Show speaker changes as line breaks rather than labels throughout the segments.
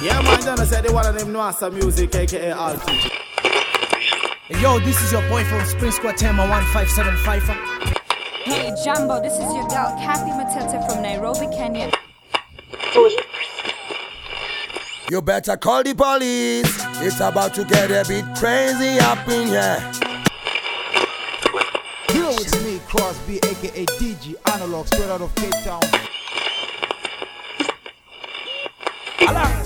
Yeah, man, Donna said they one of them know some music, aka Altitude.
Yo, this is your boy from Spring Squad Tema 1575.
Hey Jumbo, this is your girl Kathy Matete from Nairobi, Kenya.
You better call the police. It's about to get a bit crazy up in here.
Yo, it's me, Crosby, aka DG Analog, straight out of Cape Town.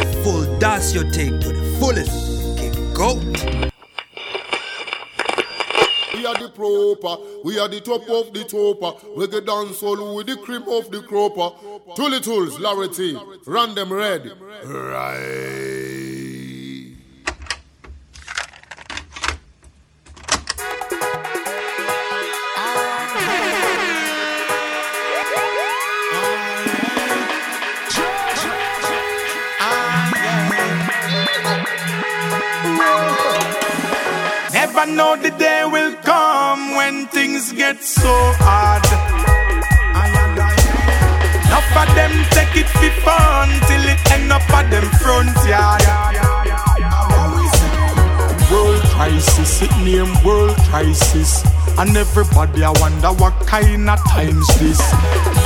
Full dance your take to the fullest. Okay, go.
We are the proper, we are the top of the topper. We get dance all with the cream of the cropper. Two Tools, Larity, them red. Right.
Never know the day will come when things get so hard. Enough of them take it for fun till it end up at them front yard. World crisis, it name world crisis. And everybody I wonder what kind of times this.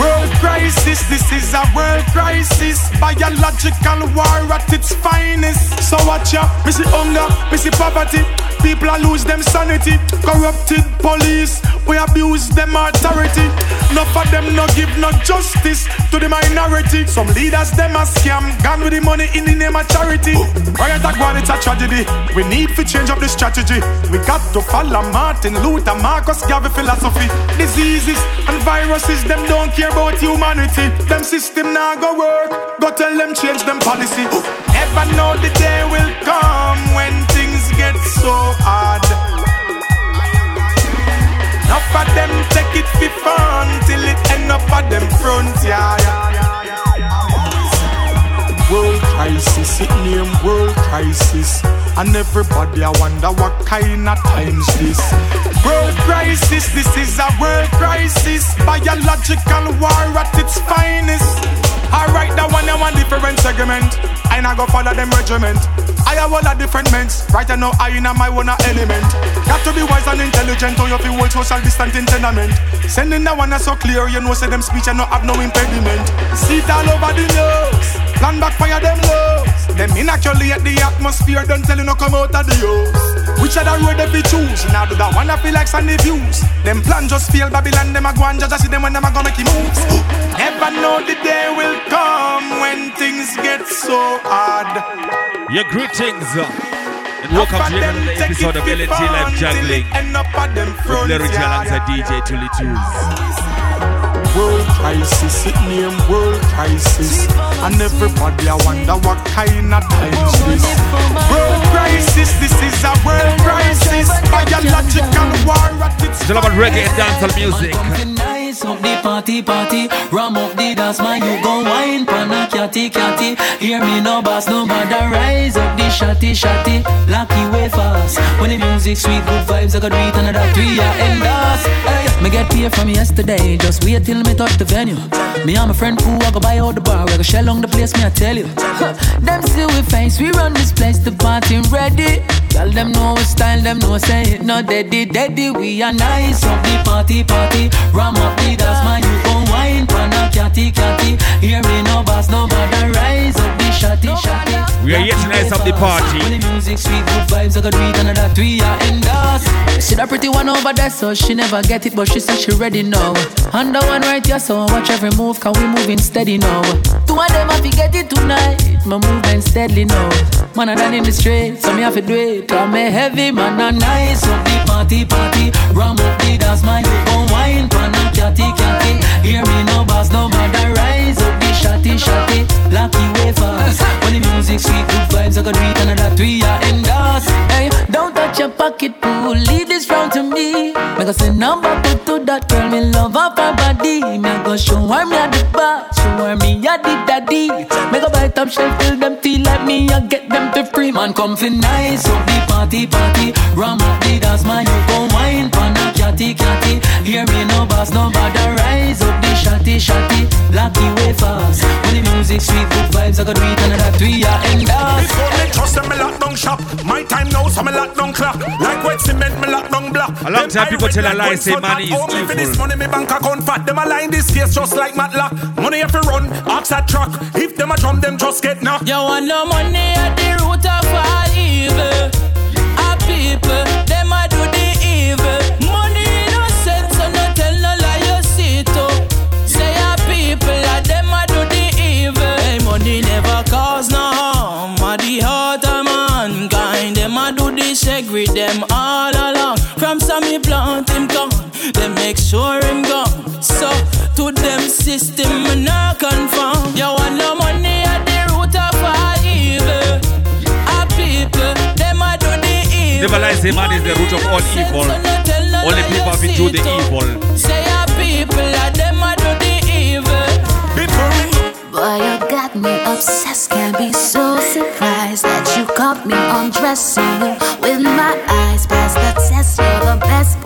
World crisis, this is a world crisis. Biological war at its finest. So watch ya, me see hunger, me poverty. People a lose them sanity. Corrupted police, we abuse them authority. Enough of them no give no justice to the minority. Some leaders them a scam, gone with the money in the name of charity. Riot act one, it's a tragedy. We need to change up the strategy. We got to follow Martin Luther, Marcus Garvey philosophy. Diseases and viruses, them don't care about humanity. Them system now go work, go tell them change them policy. Never know the day will come when things get so hard. Enough of them take it for fun till it end up at them front yard. World crisis, it name world crisis. And everybody I wonder what kind of times this. World crisis, this is a world crisis. Biological war at its finest Alright, that one I one different segment. I not go follow them regiment. I have all a different ments Right now I in my own element. Got to be wise and intelligent Or you feel hold social distant in tenement. Sending that one so clear You know say them speech and no have no impediment. See it all over the news Plan backfire them lows Them inoculate the atmosphere Don't tell you no come out of the house. Which other road they fi choose Now do that one I feel like Sunday views. Them plan just fail Babylon Them a go and judge I see them when them a go make moves. Never know the day will come When things get so hard.
Your greetings. And welcome to another episode of LNT Live Juggling. End up at them front with Lyric alongside DJ Tully Tools.
World crisis, it name world crisis And everybody I wonder what kind of times this World crisis, this is a world crisis Biological war at its
It's all about reggae and dancehall music.
Nice up the party party, ram up the dance man, you go wine pana catty catty. Hear me no boss, no bother rise up the shotty shotty. Lucky way fast. When the music sweet, good vibes, I could read another three year end us. Hey, me get paid from yesterday, just wait till me touch the venue. Me and my friend who I go buy out the bar, we go shell on the place, me I tell you. them see we face, we run this place, the party ready. Tell them know we style, them know say it no deady, deady. We are nice up the party party, ram up the dance man, you gon' wine, pana catty catty. Hear me no boss, no bother rise up the shotty shotty.
We are yet to nice up the party.
When the music sweet, good vibes, I could read another three year end us. See that pretty one over there, so she never get it, but she said she ready now. Under one right here, so watch every move, can we moving steady now? Two of them, I forget it tonight. My movement steadily now. Man, I done in the street, so me have to do it. Cause me heavy, man, I nice up the party, party. Ram up the dance, man, you gon' wine, pana, catty, catty. Hear me, no boss, no rise up shotty, shotty. When the music that we are don't touch your pocket, pool. Leave this round to me. Us a number put to that girl. Me love off her body. Me go show her me at the bar. Show her me a the daddy. Make a bite top shelf till them feel like me. I get them to free. Man, come fi nice up the party, party. Ram up the dance, man. You go wine, pan a catty, catty. Hear me no boss, no bother. Rise up the shotty, shotty. Lucky way fast. When the music sweet, good vibes, I got do it and that we are endorse.
Before me trust them, me lock down shop. My time now, so me lock down clock. Like wet cement, me lock down block.
A long time people tell a lie, say money is
Only for this
evil.
money, me bank account fat. Them a line this case just like Matlock. Money if you run, ox a truck. If them a drum, them just get knocked.
You want no money at the root of all evil. Our people, them a do the evil. Do the segregate them all along. From Sammy plant him gone, they make sure him gone. So to them system, me not conform. You want no money at the root of all evil. Our people, them a do the evil.
Never lie, say man is the root of all evil. Only people have been do the evil.
Say our people, a them a do the evil.
Boy, you got me obsessed. Can't be so surprised that you caught me undressing you with my eyes past the test. You're the best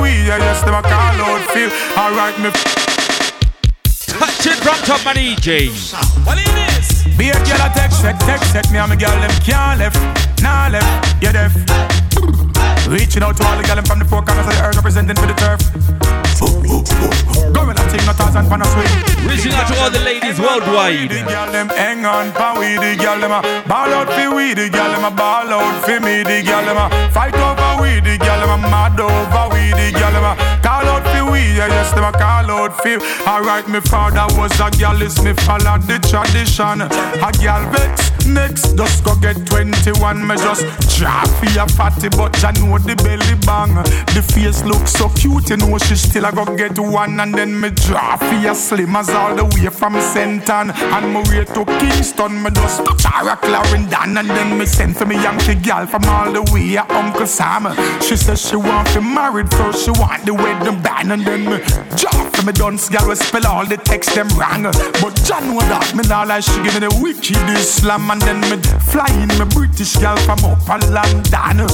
we, yeah yes them a call out fi. Alright me.
Touch it from top man EJ.
What is this? Be a girl a text set, text set me and me girl them can't left, nah left, you deaf. Reaching out to all the girl from the four corners of the earth representing for the turf. Going a thing, no thousand pan a swing.
Reaching out to all the ladies worldwide.
The girl them hang on pa we, the girl them a ball out fi we, the girl them a ball out fi me, the girl them a fight over we, the girl them a mad over we, the girl them a call out fi we, yeah yes them a call out fi. Alright, me father was a girl, is me follow the tradition. A girl vex next, just go get 21. Me just drop fi a fatty, but I know the belly bang. The face look so cute, you know she still a go get one, and then me drop fi a slim as all the way from Senton. And me way to Kingston, me just a Clarendon, and then me send for me Yankee girl from all the way Uncle Sam. She says she want to married first, she want the wedding band, and then drop for me dunce girl we spell all the text them wrong. But John know that me now like she give me the wicked Islam, and then me fly in me British girl from up a London.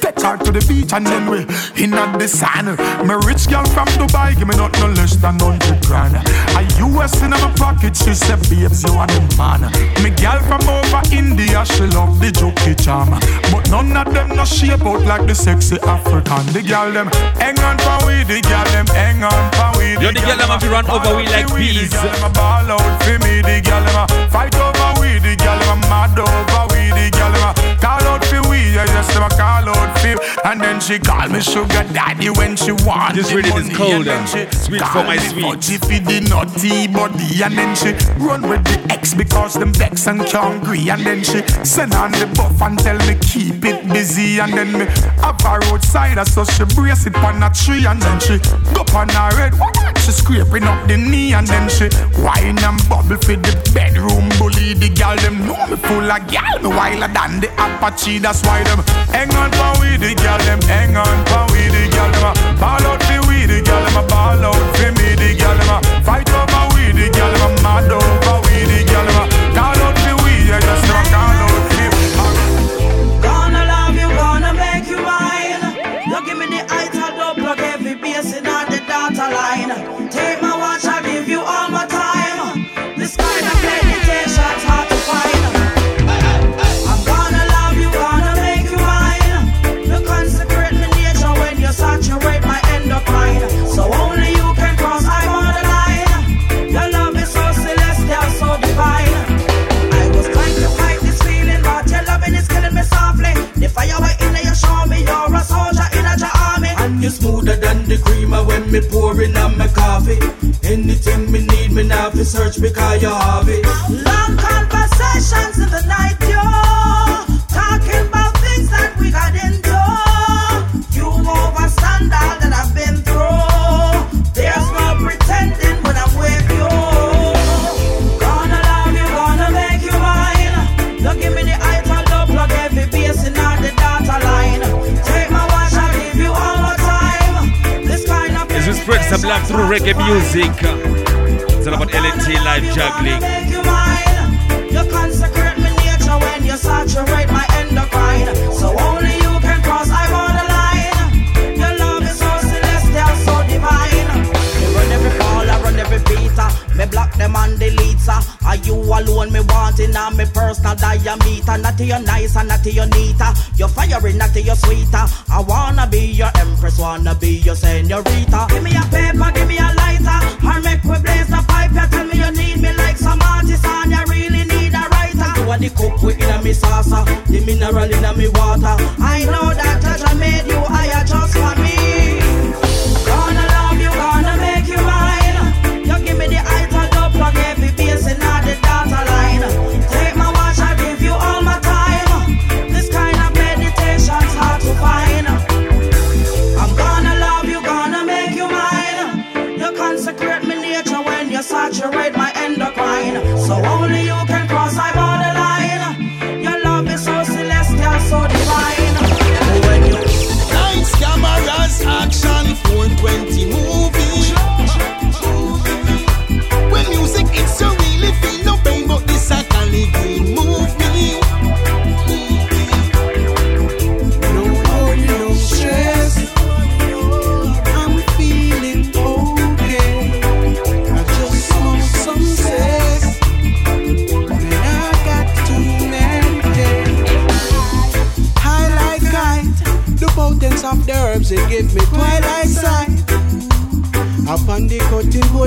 Take her to the beach, and then we in at the sun. Me rich girl from Dubai, give me not no less than hundred grand. A US in my pocket, she said, babes, you are the man. Me girl from over India, she love the jokey charm. But none of them no shape out like the sexy African. The girl them hang on for we, the girl them hang on for we.
Yo, the girl them have to run over we like peas.
The girl them ball out for me, the girl them fight over we, the girl them mad over we, the girl them call out for we, yeah yes them a call out for. And then she call me sugar daddy when she want
This
the
rhythm is colder.
And then um, she
Sweet
call
for my sweet.
fudgy for the naughty body. And then she run with the ex because them vex and can't agree. And then she send on the buff and tell me keep it busy. And then me have her outside so she brace it on a tree. And then she go on her head. She scraping up the knee and then she whine and bubble for the bedroom bully. The girl them know me full of gal. Me wilder than the Apache. That's why them hang on for we the girl them hang on for we the girl them ball out for we the girl them ball out for me the girl them fight over we the girl them mad over
you show me you're a soldier in a army. And you smoother than the creamer when me pouring on my coffee. Anything me need, me now fi search because you have it. Long conversations through
reggae music. It's all about LNT live juggling.
you consecrate my nature when you saturate my endocrine. So only you can cross I borderline. Your love is so celestial, so divine. Me run every ball, I run every beat. Me block them and delete. Are you alone? Me wanting on me personal diameter. Not to your nice and not to your neater. You're firing, not to your sweeter. I wanna be your empress, wanna be your senorita. Give me a paper, give me a lighter. Or make we blaze the pipe. You tell me you need me like some artist and you really need a writer. You are the cook we in a me salsa, the mineral in a me water. I know that Jaja made you, I just for me.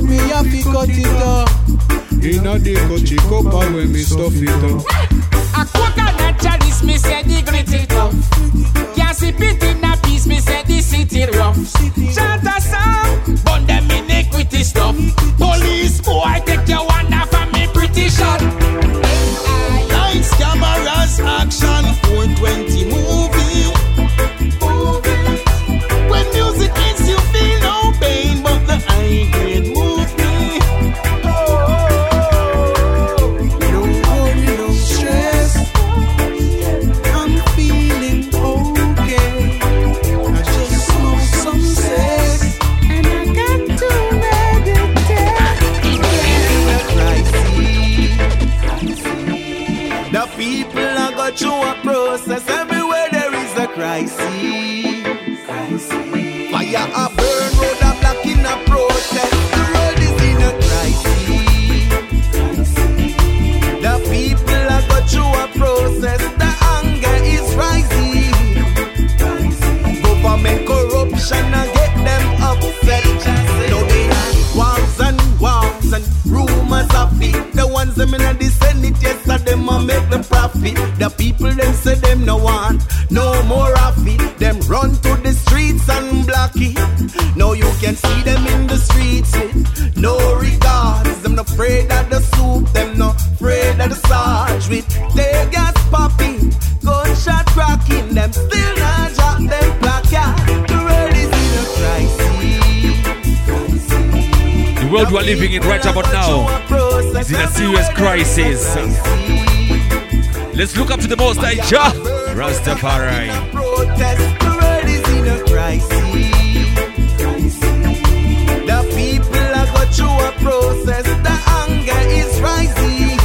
Me
have to cut it up. Inna the cutty copper when me stuff it up.
A coconut chalice, me say the grit it up. Can't see it in a piece, me say the city rough. Chant a song, burn them iniquity stuff. Police boy, take your one off of me pretty shot.
people them
say them no want no more of it. Them run to the streets and block it. Now you can see them in the streets with no regards. Them no afraid of the soup. Them no afraid of the sarge with they gas popping, gunshot cracking. Them still not drop them placard. The world is in a crisis.
The world we are living in right about now is in a serious crisis. Let's look up to the Most High Jah. Rastafari.
The people Gonna a. The anger is rising.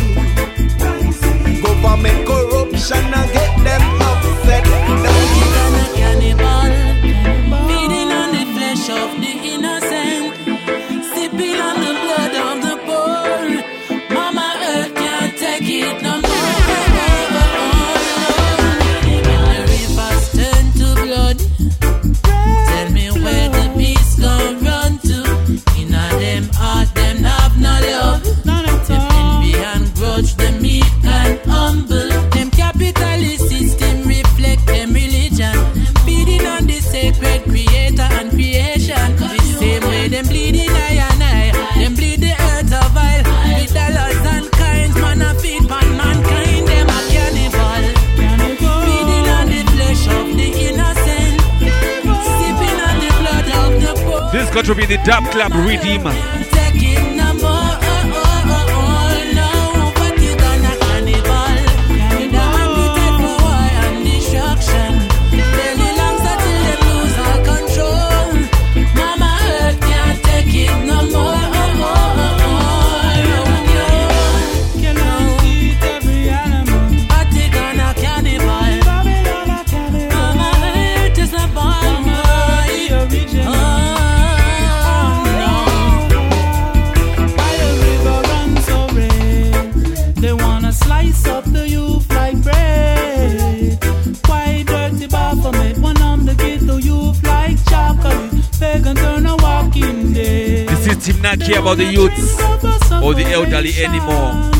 Government corruption get them
God to
be the Dub Club Redeemer. not care about the youths or the elderly anymore.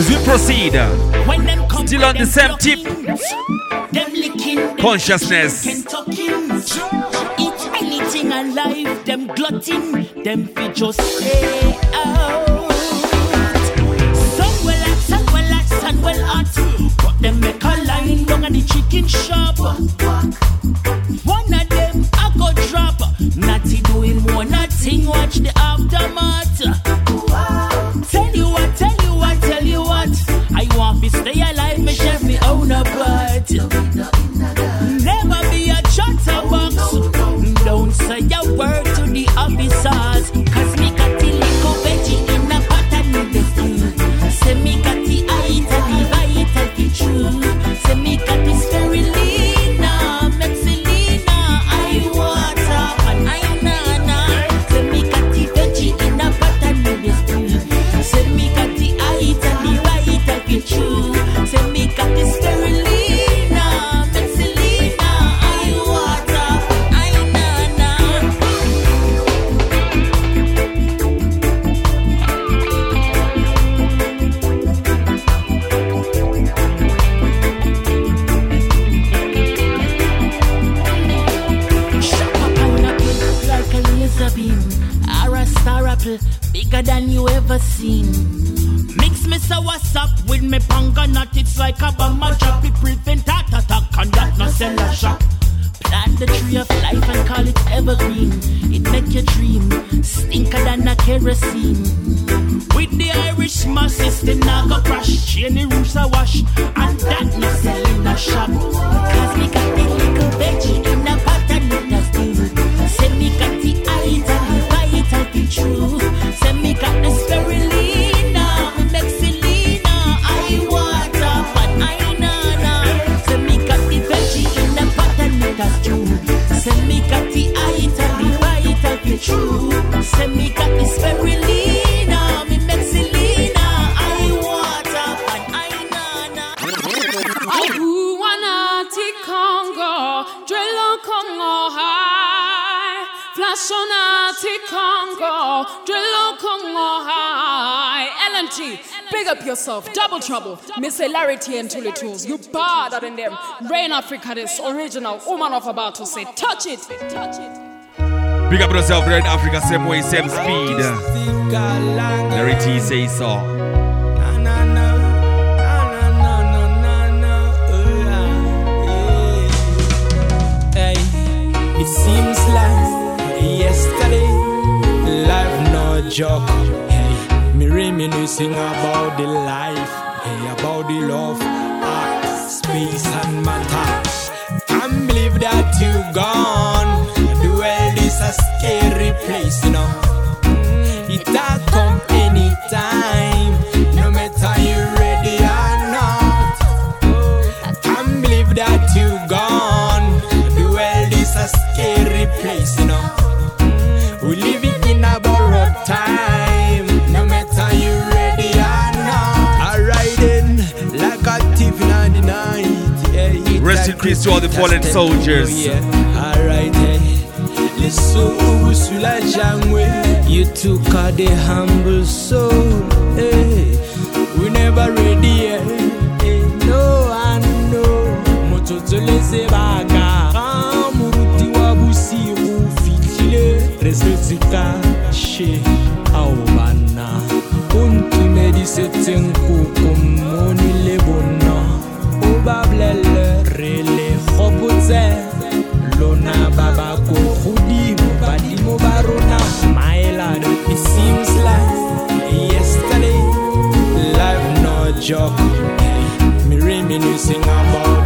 As we proceed, still on the same tip. Consciousness.
Eat anything alive, them glutting, them be just stay out. Some well act, some well act, some well act. But them make a line down at the chicken shop. One of them I go drop. Natty doing one nothing. watch the aftermath.
Africa, this original woman of about to say, touch it, touch it.
Big up yourself, Red Africa, same way, same speed. Larry T say so.
It seems like yesterday, life no joke. Hey, me reminiscing about the life, hey, about the love, art, space scary place, you know. It all come anytime, no matter you ready or not. I can't believe that you gone. The world is a scary place, you know. We living in a borrowed time, no matter you ready or not. Alright then, like a thief in the night. Yeah,
Rest in peace to all the fallen soldiers.
Oh, yeah. Alright, hey. Les sauts sur la jungle, you took out the humble soul. Hey. We never ready, yeah. Eh. Hey. No, I know. Mototo lese baga. Muruti wa busiru fitile. Reste caché. Aubana. Untu medise tenku kumoni bona. Obablele joke me reminiscing about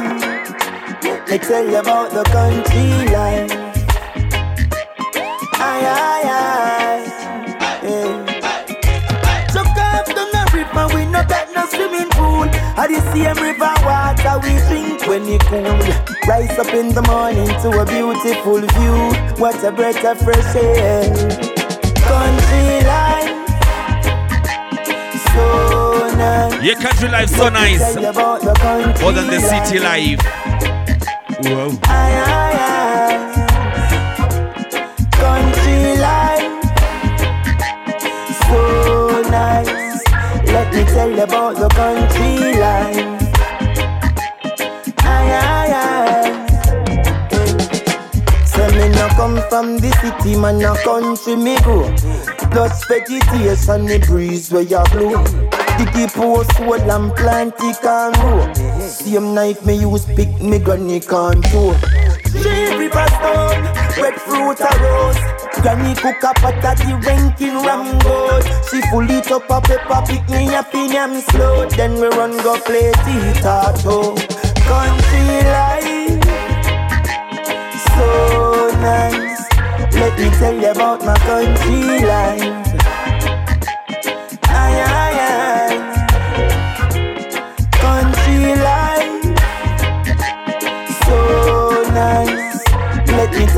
Let me tell you about the country life. Aye, aye, aye. Yeah. So come down the river, we no got no swimming pool. At the same river water we drink when it cool. Rise up in the morning to a beautiful view. What a breath of fresh air. Country life. Nice.
Country life so nice. More than the city life. Whoa.
Country life, so nice. Let me tell you about the country life. Come from the city, man, no country me grow. Plus vegetation, the breeze where you blow. Dicky post soul and plant it can grow. Same knife me use pick me granny contour. River stone, breadfruit a rose. Granny cook a pot at the ranking ram goat. She full it up a pepper, pick me up in am slow. Then we run go play tea-tato. Country life, so nice. Let me tell you about my country life.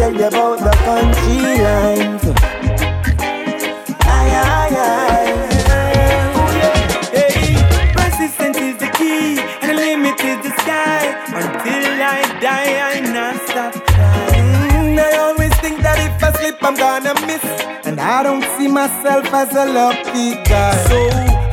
Tell you about the country life. Aye, aye, aye.
Hey, persistence is the key, and the limit is the sky. Until I die, I not stop trying. I always think that if I slip, I'm gonna miss, and I don't see myself as a lucky guy. So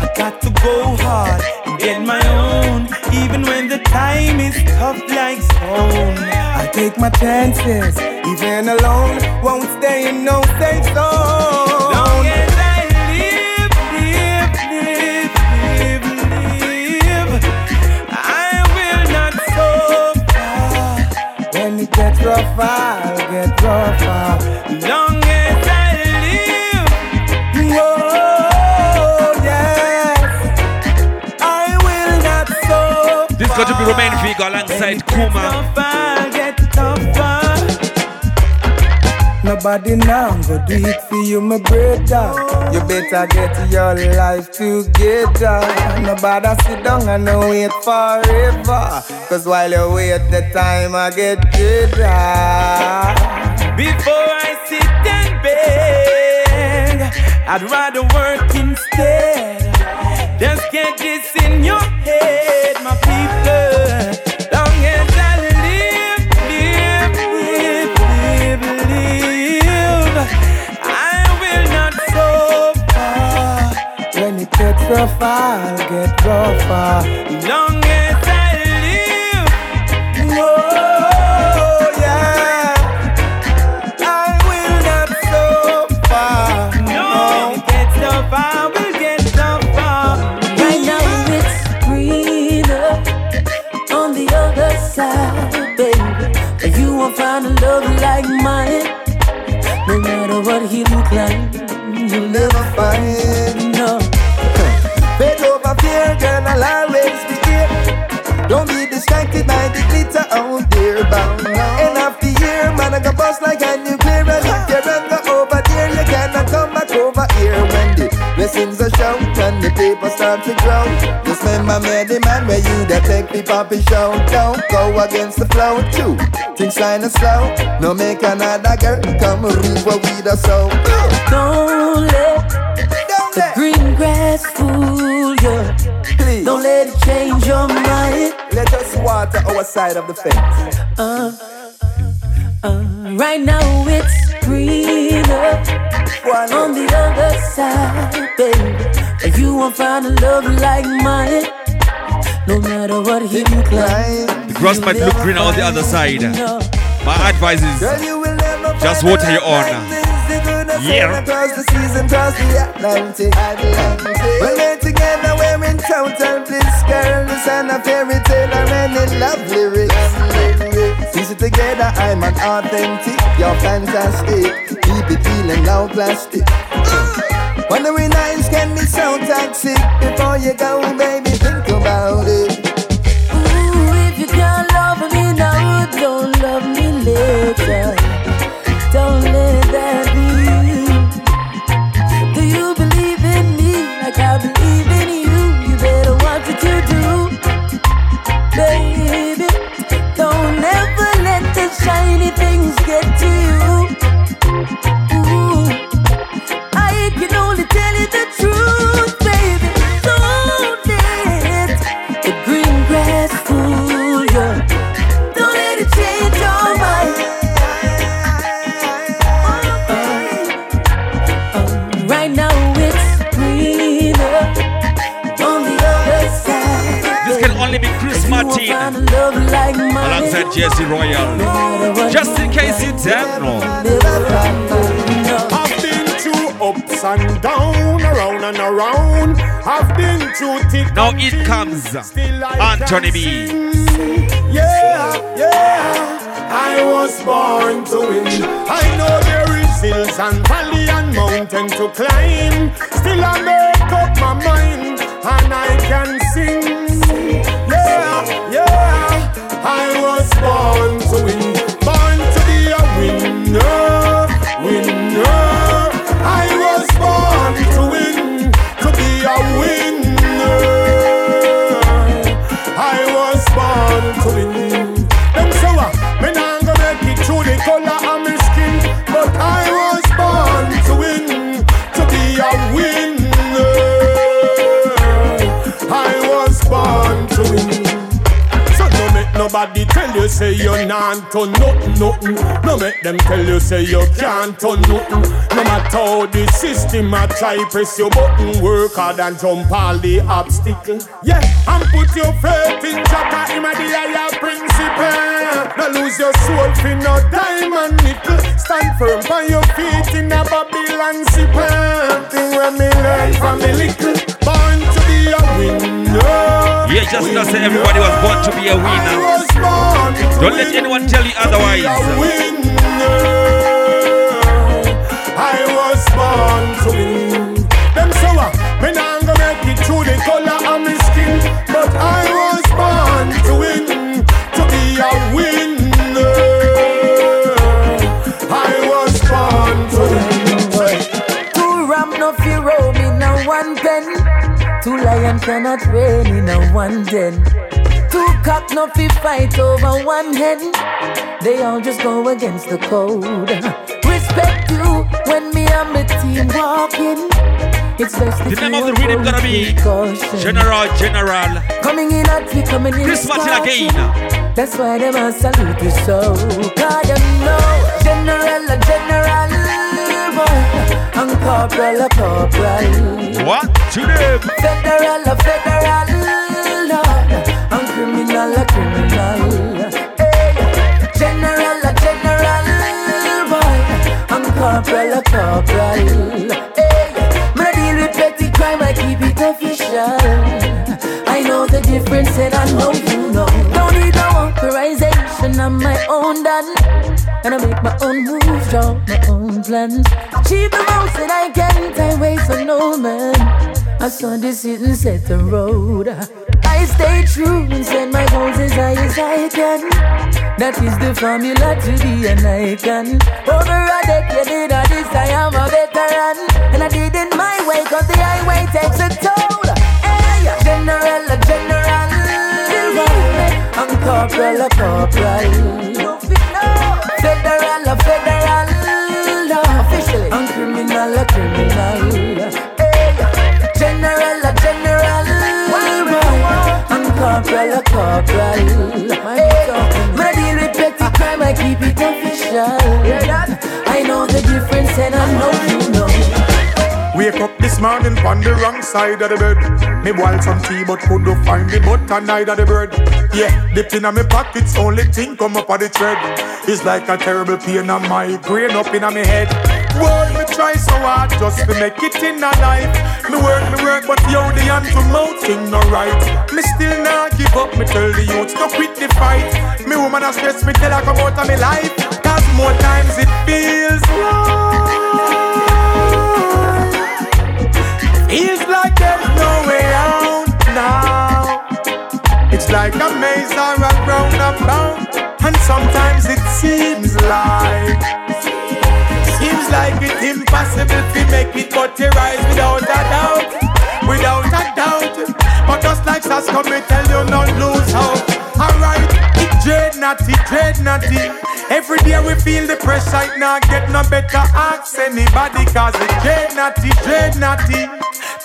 I got to go hard and get my own, even when the time is tough like stone. I
take my chances. Even alone, won't stay in no safe zone. Long as I live, live, live, live, live, I will not suffer. When it gets rougher, I'll get rougher. Long as I live, oh yes, I will not suffer.
This got to be Romain Virgo alongside Kuma.
Nobody now go do it for you, my brother. You better get your life together. Nobody sit down and wait forever. Cause while you wait, the time I get better. Before I sit and beg, I'd rather work instead. Just get this When it gets rougher, I'll get rougher. Long as I live, oh yeah, I will not suffer. No, it gets tougher, will get tougher.
Right now it's greener on the other side, baby. You won't find a love like mine. No matter what he look like, you'll never find
man, I got bust like a nuclear. And if you run go over there, you cannot come back over here. When the blessings are shown and the paper start to grow. Just remember me, the man where you that take the poppy show. Don't go against the flow, too. Things kinda slow. No make another girl come what we the soul.
Don't let the green grass fool you. Don't let it change your mind.
Let us water our side of the fence.
Uh, uh, right now it's greener on the other side, baby. But you won't find a love like mine. No matter what he look like.
The grass might look greener on the other side. My advice is just water your own. Yeah.
Across the seas and across the Atlantic. We're made together, we're in total bliss. Girl, this and a fairy tale or any love lyrics. Together, I'm an authentic. You're fantastic. Keep it feeling now plastic. Wondering nights can be so toxic. Before you go, baby, think
the things get to you.
Alongside Jesse Royal. Just in case you don't know.
I've been through ups and down, around and around. I've been through thick.
Now it comes. Anthony B.
Yeah, yeah. I was born to win. I know there is hills and valley and mountain to climb. Still I make up my mind and I can sing. Say you're not to nothing, nothing. No make them tell you say you can't to nothing. No matter how the system a try press your button, work hard and jump all the obstacles. Yeah, and put your faith in Jacka, him a the higher principle. No lose your soul for no diamond nickel. Stand firm by your feet in a Babylon sipper. Thing when me learn from me little, born to be a winner.
Yeah, just not say everybody was born to be a winner. Don't let anyone tell you otherwise.
I was born to win. Them so what? Me nah go make it through the color of my skin, but I was born to win, to be a winner. I was born to win.
Two ram no fear oh, roam in a one pen. Two lion cannot reign in a one den. Two cock no fi fight over one hen. They all just go against the code. Respect you when me and my team walking. It's best
The name of the rhythm gonna be
precaution.
General General.
Coming in at me, coming in
Chris Martin again.
That's why them a salute you so. Cause you know, General, General. And Corporal, a Corporal.
What to them?
Federal, a Federal, Lord. And Criminal, a Criminal. Hey, General, a General, boy. And Corporal, a Corporal. Hey, I deal with petty crime, I keep it official. I know the difference and I know you know. Don't need no authorization, I'm my own done. And I make my own moves, draw my own plans. Achieve the most that I can, I wait for no man. I saw this it and set the road. I stay true and set my goals as high as I can. That is the formula to be an icon. Over a decade of this, I am a veteran. And I did it my way, cause the highway takes a toll. Hey, general, a general. I'm corporal, a corporal. Federal, a federal. I'm criminal, a criminal. Hey, general, a general. I'm corporal, a corporal. Hey, I deal with petty crime, I keep it official. I know the difference and I know you know.
Wake up this morning on the wrong side of the bed. Me boil some tea but couldn't find the butter neither the bread. Yeah, dipped in my pockets, only thing come up on the thread. It's like a terrible pain on my brain up in my head. Boy, me try so hard just to make it in a life. Me work, me work, but yo, the hand to mouth thing no right. Me still not give up, me tell the youth to quit the fight. Me woman a stress, me tell her come out of me life. Cause more times it feels like like there's no way out now. It's like a maze or a roundabout, and sometimes it seems like seems like it's impossible to make it but to rise without a doubt, without a doubt. But just like SAS come me tell you not lose hope. Alright, dread natty, dread natty. Every day we feel the pressure, it not get no better. Ask anybody, cause it dread natty, dread natty.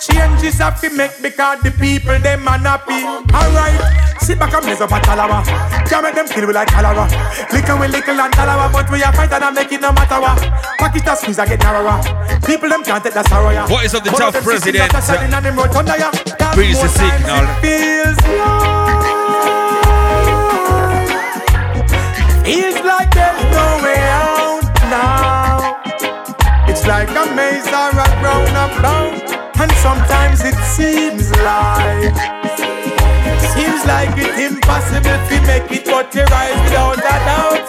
Changes have to make because the people them are happy. Alright, sit back and mess up a talawa. Can't make them kill we like cholera. Little we little and talawa, but we are fighting and make it no matter what. Pocket a squeeze, I get narrower. People them can't take the sorrow. yeah.
Voice of the
But
tough president.
that are selling and them rotunda, yeah. Cause
Breeze the signal.
Feels Feels like there's no way out now. It's like a maze or a roundabout, and sometimes it seems like seems like it's impossible to make it but to rise without a doubt,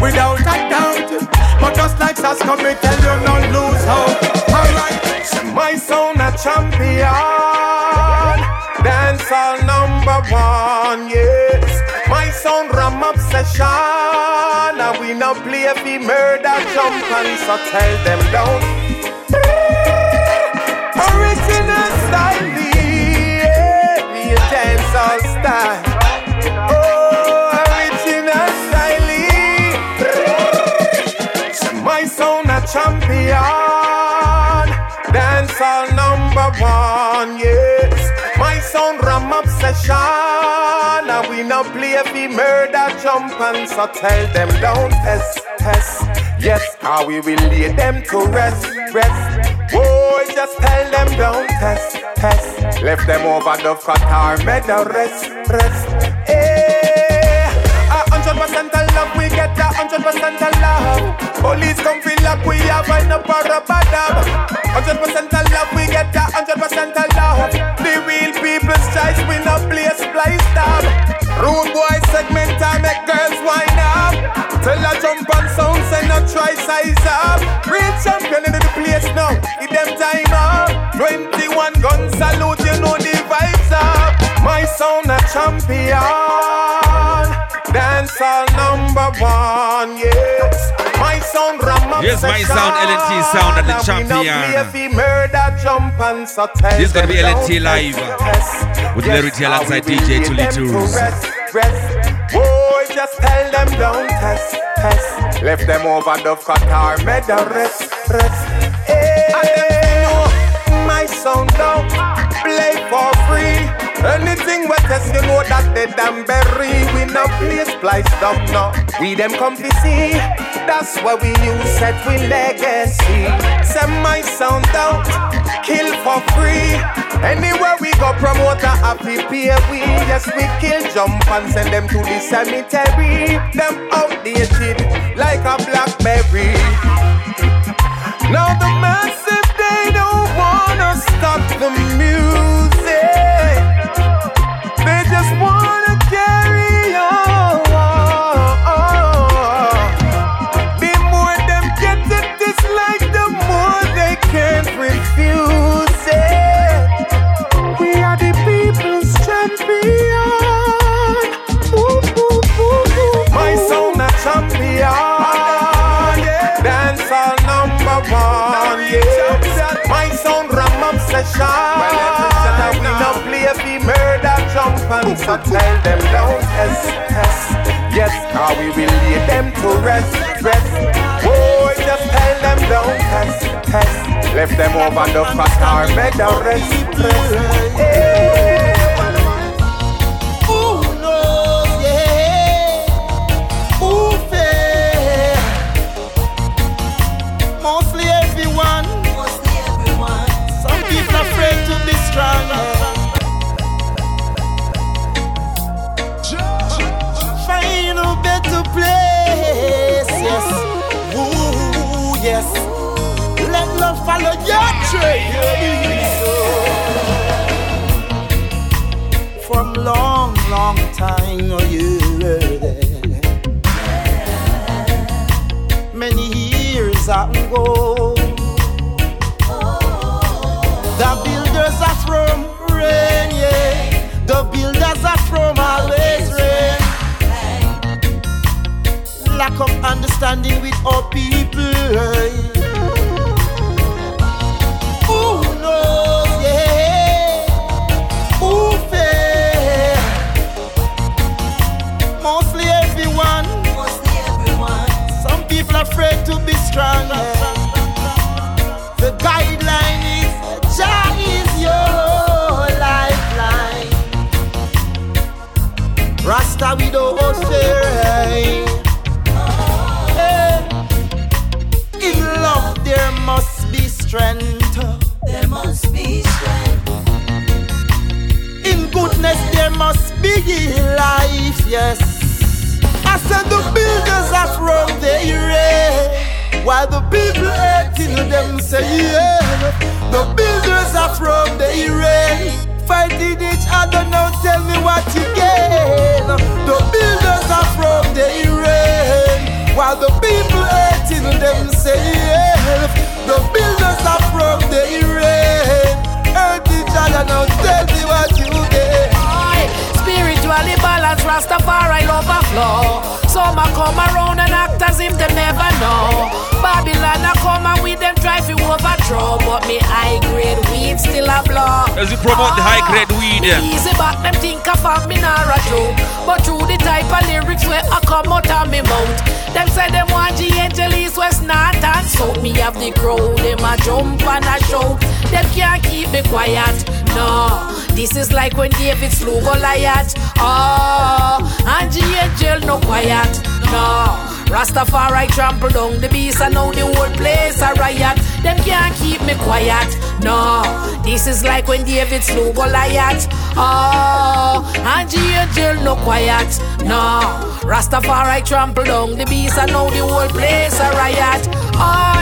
without a doubt. But just like SAS come me tell you not lose hope. Alright, my sound a champion, dancehall number one, yes. Sound and we no play fi murder jump and so tell them don't. Original style, yeah, the dancehall style. Oh, original style. My sound a champion, dancehall number one, yes. My sound ram obsession,
session. And we no play fi murder jump and so tell them don't test, test. Yes, how we will lay them to rest, rest. Boy, just tell them don't test, test. Left them over the Qatar, made the rest, rest. Hundred percent of love, we get a hundred percent of love. Police come feel like we have an up or a bad Hundred percent of love, we get a hundred percent of love. The real people's choice, we no place splice stop. Rude boy segment, I make girls wind up. Tell her jump on sound, say no try size up. Real champion in the place now, give them time up. 21 gun salute, you know the vibes up. My sound a champion, dance all number one, yes. My sound ram up
Yes, my sound, LNT sound at the champion.
murder jump and so tell
This is gonna be LNT live
test.
with
Yes,
Larry alongside
how we
DJ
will
Tully
lay to
Tools.
rest, rest. Boy, just tell them don't test, test. Left them over the Qatar, made the rest, rest. Hey. And them know my sound don't play for free. Anything we test, you know that they damn berry. We no place splice up, no. We them come to see. That's why we use set we legacy. Send my sound out, kill for free. Anywhere we go, promote a happy pay we. Yes, we kill, jump and send them to the cemetery. Them outdated like a blackberry. Now the massive they don't wanna stop the music. Just wanna carry on. The more them get it, it's like the more they can't refuse it. We are the people's champion. Ooh, ooh, ooh. My sound a champion. Dance all number one. Yeah. My sound ram obsession. And so tell them don't test, test. Yes, how we will lay them to rest, rest. Oh, just tell them don't test, test. Left them over the Qatar, make the rest, rest. Hey.
From long, long time, yeah. Many years ago, the builders are from rain. The builders are from always rain. Lack of understanding with our people. Afraid to be strong. The guideline is Jah is your lifeline. Rasta we don't fear. Eh. In love there must be strength. There must be strength. In goodness there must be life, yes. I said the builders are from the rain, while the people hating them say yeah. The builders are from the rain, fighting each other. Now tell me what you gain. The builders are from the rain, while the people hating them say. The builders are from the rain, hurt each other. Now tell me what you gain.
Spiritually balanced, Rastafari overflow. Some a come around and act as if they never know. Babylon a come and with them try to overthrow. But me high grade weed still a blow.
As you promote the high ah, grade weed.
Easy back, them think about me not a joke. But through the type of lyrics where I come out of me mouth. Them say them want G Angelis West not and out, me have the crowd, them a jump and a shout. Them can't keep me quiet. No, this is like when David slew Goliath. Oh, and the angel no quiet. No. Rastafari trample down the beast and now the whole place a riot. Them can't keep me quiet. No, this is like when David slew Goliath. Oh, and the angel no quiet. No, Rastafari trample down the beast and now the whole place a riot. Oh,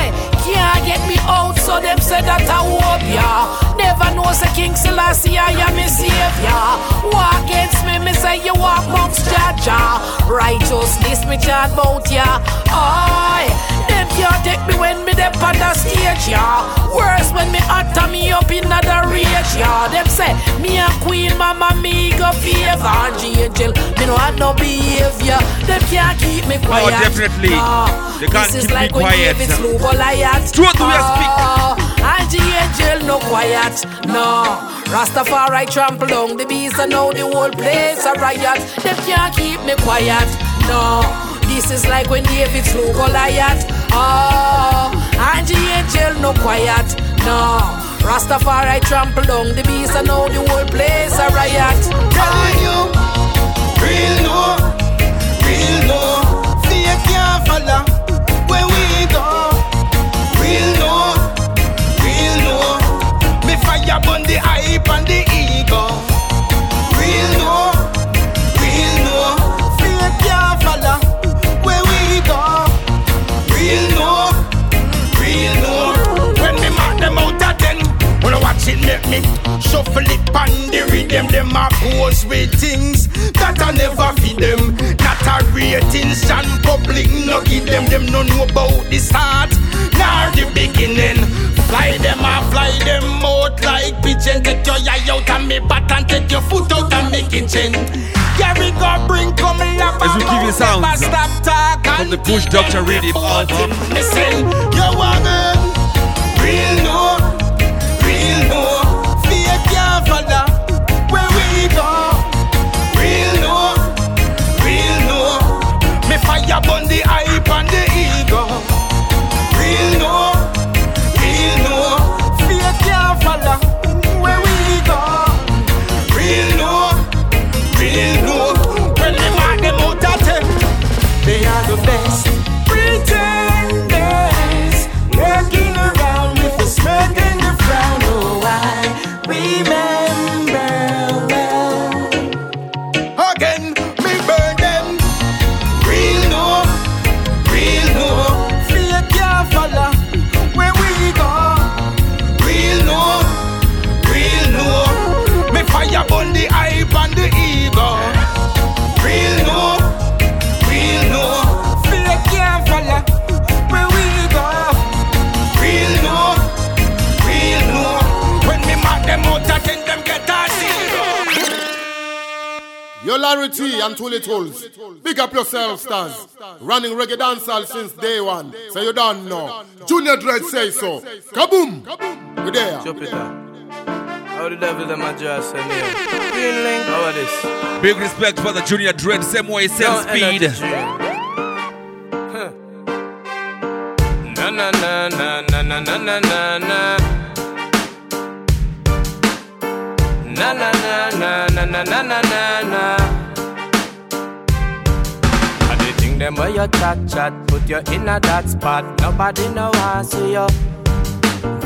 can't get me out, so them say that I hope ya. Never know say King Selassie I am savior. Walk against me, me say you walk amongst Jaja. Righteousness me chant bout ya. Oi, them can't take me when me dep on the stage ya. Worse when me utter me up in the rage ya. Them say me a queen, mama me go favor. Angel, me no have no behavior. Them can't keep me
Oh, definitely.
No.
They can't
this is
keep me
like when
quiet.
David
Truth we are speak.
Ah. And the angel no quiet. No. Rastafari trample down the beast and now the whole place a riot. They can't keep me quiet. No. This is like when David slew Goliath. Oh, and the angel no quiet. No. Rastafari trample down the beast and now the whole place a riot.
Telling you, real no, make me shuffle it pan the rhythm. Them a goes with things that I never feed them. Not a ratings and public no give them. Them no know about the start nor the beginning. Fly them a fly them out like pigeon. Take your eye out and me bat and take your foot out and me kitchen. Gary go bring come lap
As we give you sounds
Never stop talking.
from the Push Doctor Rhythm album.
Listen, you woman, real no, fire burn the
T and Tully Tools. Big up yourself, stars. Running reggae dancehall since day one. So you don't know. Junior Dread say so. Kaboom! We there.
Chop it. How the devil them a just send me? Green link. How are this?
Big respect for the Junior Dread, same way, same
No
speed.
energy. Huh. Na na na na na na na na na na. Na na na na na na na na them where you chat chat, put you in a that spot. Nobody know I see you.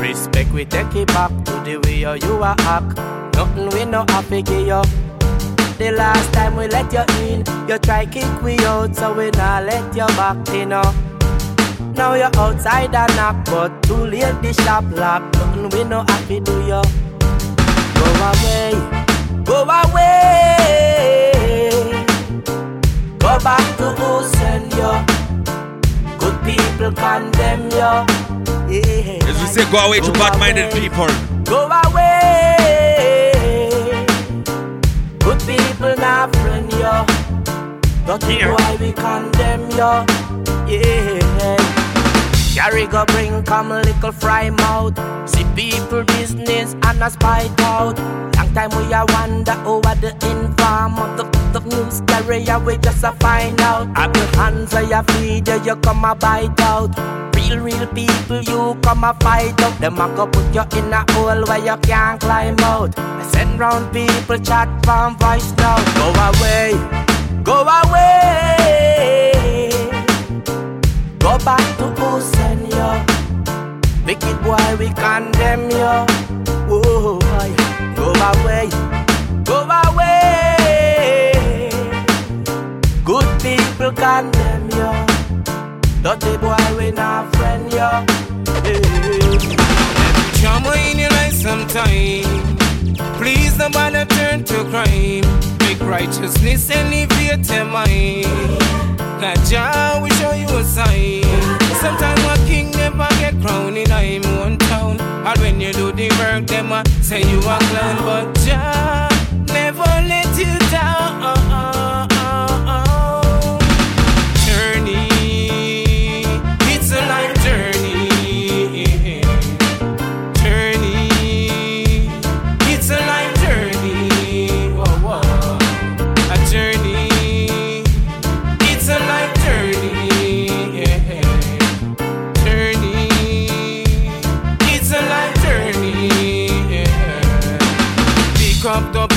Respect we take it back to the way you, you a act. Nothing we no happy give you. The last time we let you in, you try kick we out, so we not let you back in. No. Now you're outside and knock, but too late the shop lock. Nothing we no happy do you. Go away, go away. Go back to who send you. Good people condemn you. Yeah.
As we say, go away to bad-minded people.
Go away. Good people not friend you. Dirty boy we condemn you. Yeah. Carry go bring come little fry mouth. See people business and a spite out. Long time we a wonder over the informer. The, the
news carry away just to find out. Have your hands where you feed you, you come a bite out. Real, real people, you come a fight out. Them a go put you in a hole where you can't climb out. I send round people chat from voice now. Go away, go away. Go back to send you. Wicked boy, we condemn you. Whoa, go away, go away. Good people condemn you. Dirty boy, we not friend you. Hey.
Trauma in your life sometime. Please nobody turn to crime. Make righteousness elevate your mind. God Jah will show you a sign. Sometimes a king never get crowned in him one town. And when you do the work, them a say you a clown. But Jah never let you down.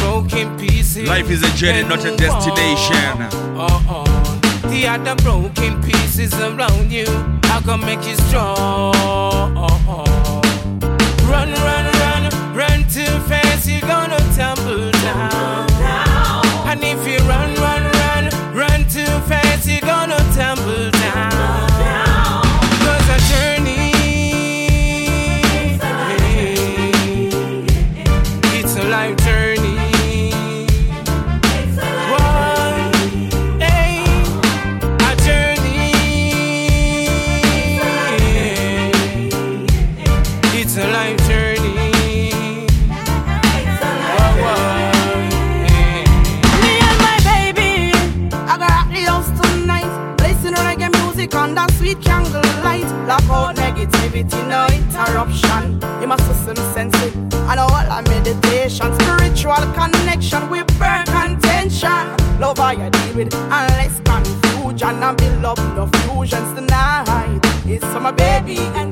Broken pieces.
Life is a journey, not a destination.
on. Uh-uh. The other broken pieces around you, I can make you strong. Run, run, run, run too fast, you're gonna tumble
negativity, no interruption. You must listen sensitive. And all our meditation, spiritual connection with burn contention. Love how you deal with, and less confusion. And build up no fusions tonight. It's for my baby and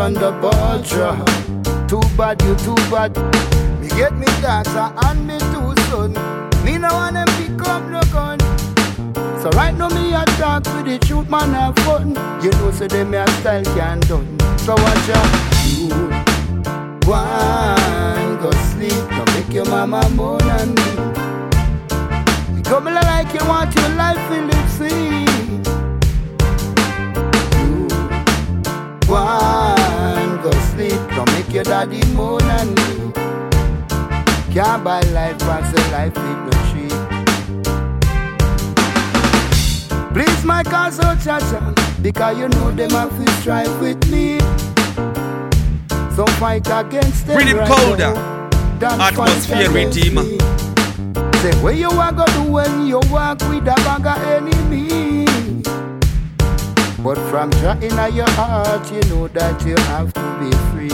and
thunderbolt drop? Too bad, you too bad. Me get me daughter and me two son. Me no wanna pick up no gun. So right now me a talk with the truth man have fun. You know so them a style can't done. So watch out. You one go sleep, don't make your mama moan and me. You come like you want your life to live sweet. You one don't make your daddy moan and me. Can't buy life, pass the life with no cheap. Please my cause so cha-cha Because you know them have to strive with me So fight against them right
colder.
Than
Atmosphere
fight against
redeemer.
me. Say what you are gonna do when you walk with a bag of enemy But from Jah in your heart, you know that you have to be free.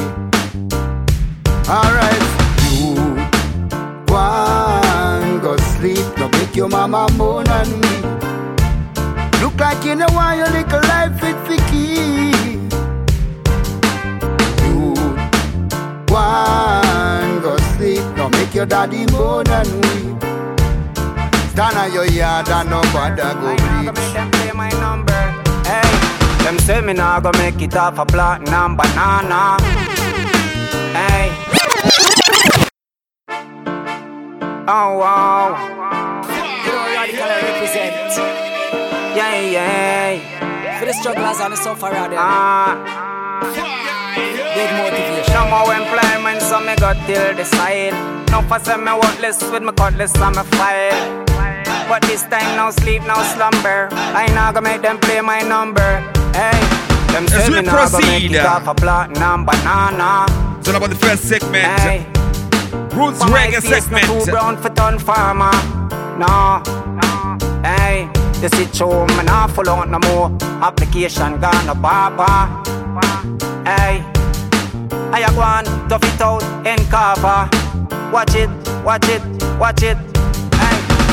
Alright, you one go sleep, no make your mama moan and weep. Look like you know why your little life fit for keep. You one go sleep, no make your daddy moan and weep. Stand on your yard and nobody go
play my number. Them say me nah go make it off a platinum banana. Hey. Oh wow.
You know radical I represent.
Yeah yeah.
For the strugglers and the sufferer them.
Ah.
Big motivation.
No more employment, so me got till the side. No for say me worthless with my cutlass on my file. But this time no sleep, no slumber. I nah go make them play my number. Hey, them
As we
me nah go make
proceed.
it off a platinum banana.
All about the first segment.
Hey.
Roots
my
reggae
face no
segment.
too brown for ton farmer. No. Hey, the situation me nah full out no more. Application gone no papa. Hey, I go on tough it out in cover. Watch it, watch it, watch it.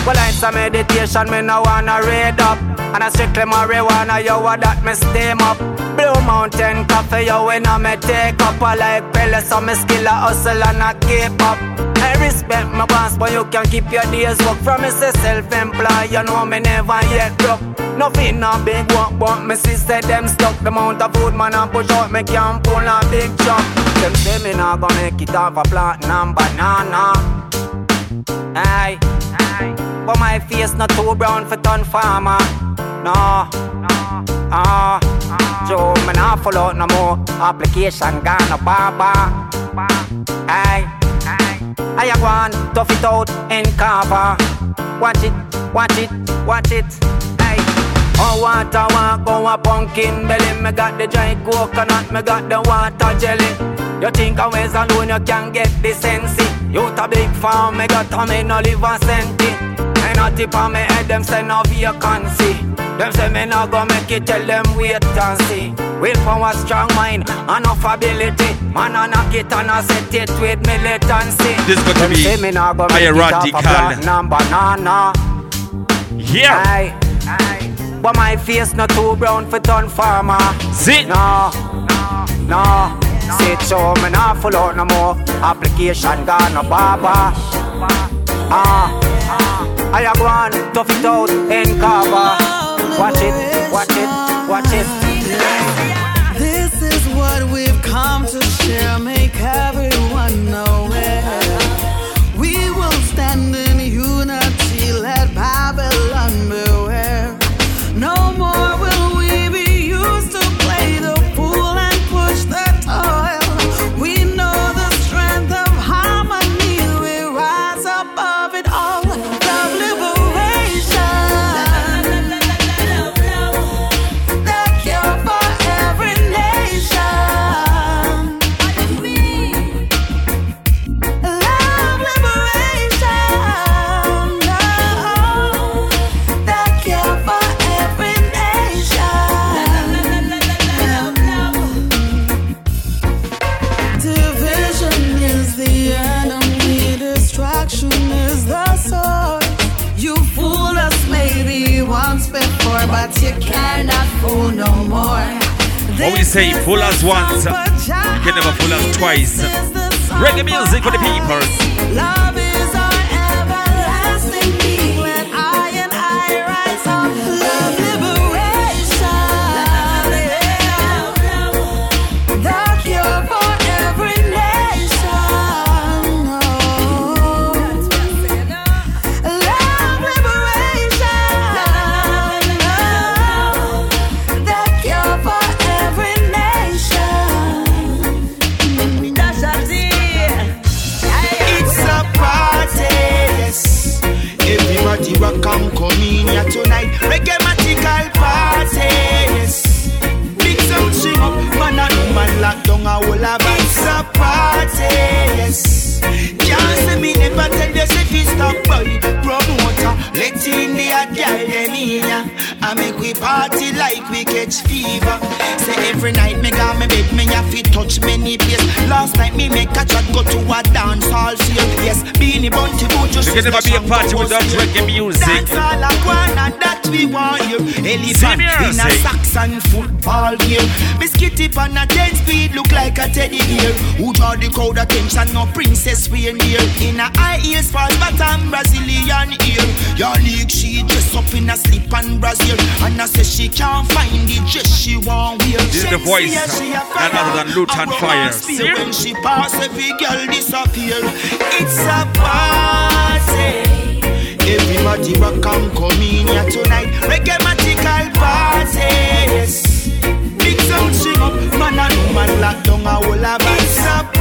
Well it's a meditation me no wanna read up. And I strictly marijuana, yo, what that me steam up. Blue Mountain Coffee, yo, when I me take up. I like pellets, so me skill a hustle and I keep up. I respect my boss, but you can keep your days work from me say self-employed. You know me never yet broke. Nothing no big work, but me sister them stuck. The amount of food man I push out, me can pull a big chunk. Them say me not gonna make it off a platinum banana. Aye, aye. But my face not too brown for ton farmer. No, ah, Joe, me not full out no more. Application gone no baba. Aye. I a go on, tough it out in cover. Watch it, watch it, watch it. Aye. Oh, water walk, go a pumpkin belly. Me got the dry coconut, me got the water jelly. You think I ways alone you can get the sense You a big farm, me got a me no live a centi a tip on me head, them say no vacancy Them say me no go make it, tell them wait and see Willpower, strong mind, enough ability Man a knock it and a set it with militancy
This got to be
me no go make it off a
radical.
banana
Yeah.
Aye, aye. But my face not too brown for ton farmer.
Zit.
No, no, no. Sit so me not full out no more. Application gone no baba. Ah. I a go on, tough it out in cover. Watch it, watch it, watch it.
What we
say, fool us once, you can never fool us twice. Reggae music for the people.
The crowd attention? No princess we in here. In a high heels, false bottom, Brazilian. Your league she dress up in a slip and Brazil. And I say she can't find the dress she want wear.
This is the voice, none other than Lutan Fyah.
When she pass, every girl disappear. It's a party. Everybody rock and come in here tonight. Reggae magical party. Yes. Big sound sing up, man and woman lock down a whole of a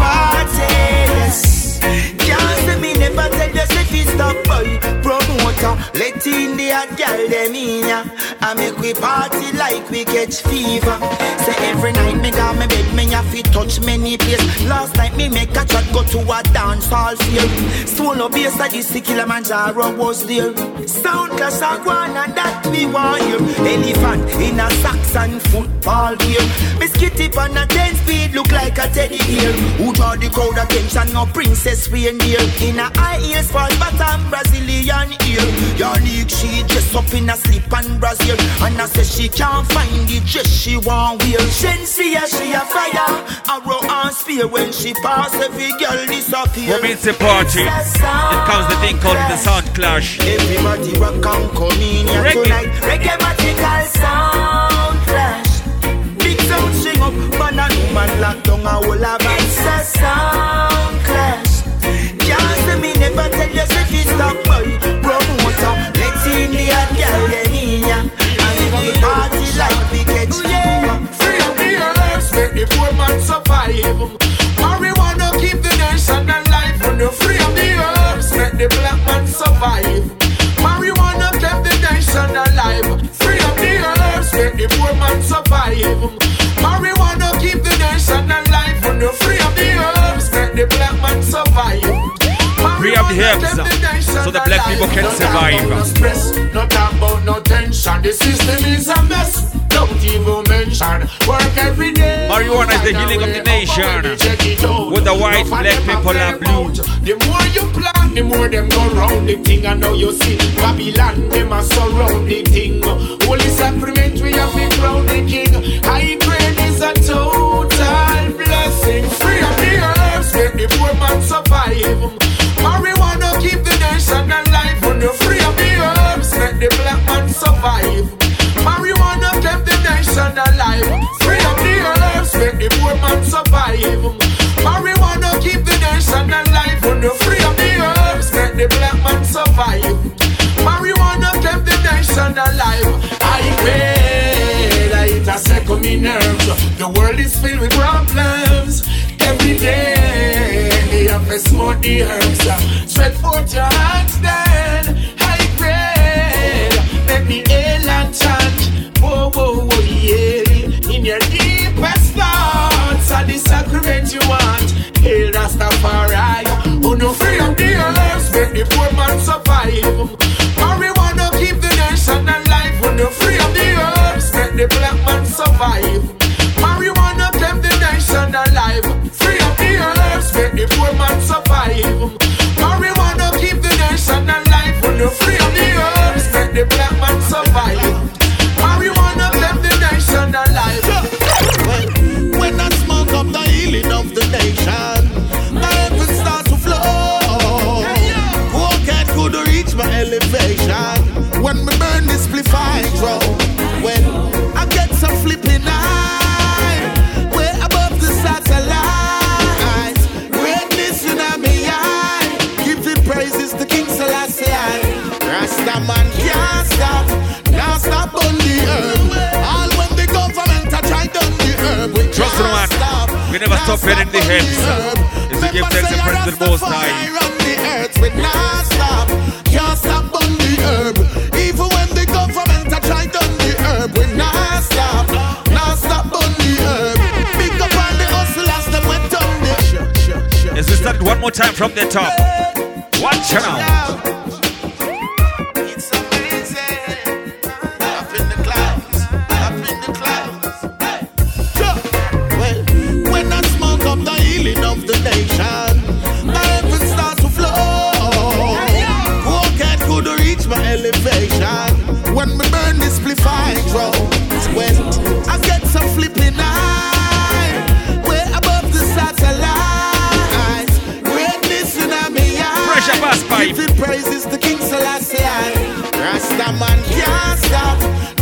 party. Yes. Can't say me never tell you say stop boy. Promoter, let in the hot girl them in ya. I make we party like we catch fever. Say every night me got me bed, me have to touch many place. Last night me make a chat go to a dance hall field. Solo bass at the Killamanjaro was there. Sound class a one and that we want you. Elephant in a Saxon football game. Biscuit tip on a 10 speed look like a teddy bear. Who draw the crowd attention? No princess reindeer. In a high heels, false bottom, Brazilian ear. Your league she dress up in a slip and Brazil. And I say she can't find the dress she want wear. Shensi a she a fire. Arrow and spear when she pass every girl disappear.
What means a party? It comes the thing called the sound clash.
Everybody rock and come in here
Reggae.
tonight. Reggae magical sound clash. Big sound sing up, man and woman lock down a whole of It's a sound clash. Can't say me never tell you say fi stop boy. Hot girl. And party like catch.
Free the make the poor man survive. Marijuana keep the nation alive. Free up the herbs, make the black man survive. Marijuana keep the nation alive. Free up the herbs, make the poor man survive. Marijuana keep the nation alive. Free the make the black man survive.
Free up the herbs uh, so the black people can
No
survive.
stress, no talk about no tension. The system is a mess. Don't even mention work every day.
Marijuana is the healing of the nation. With the white, black people and blue.
The more you plant, the more them go round the thing. I know you see Babylon, them a surround the thing. Holy sacrament, we have been crown the king. High grade is a total blessing. Free up the herbs, make the poor man survive. Marijuana keep the nation alive. When you free up the herbs, make the black man survive. Marijuana keep the nation smoke the herbs. Uh, spread forth your hands then. I pray make the alien chant. Whoa, whoa, whoa, yeah. In your deepest thoughts, are the sacrament you want. Hail Rastafari. Who no free up the herbs, make the poor man survive. Marijuana keep the nation alive. Who no free up the herbs, make the black man survive. Marijuana keep the nation alive. Survive. Marijuana keep the nation alive. Who no free up the herbs, make the black man
Stop
heading the heads. Is the Most
not stop, can't stop the herb. Even when the government the herb, we not stop, not stop the herb. Big up the hustlers, them went the
start one more time from the top. Watch out.
When me burn this spliff I grow When I get some flipping eye Way above the satellite Greatness in a me
Pressure pass pipe.
Giving praises to King Selassie. Rasta man can't stop Can't stop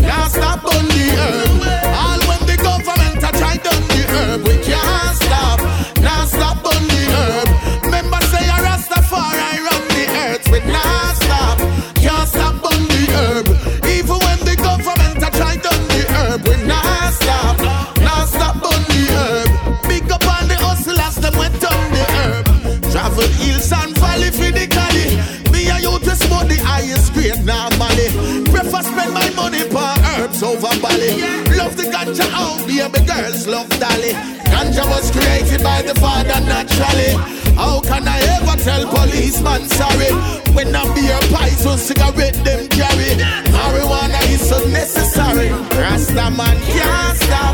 the girls love Dolly. Ganja was created by the father naturally. How can I ever tell policeman sorry? When I beer pies or cigarette them carry. Marijuana is so necessary. Rasta man can't stop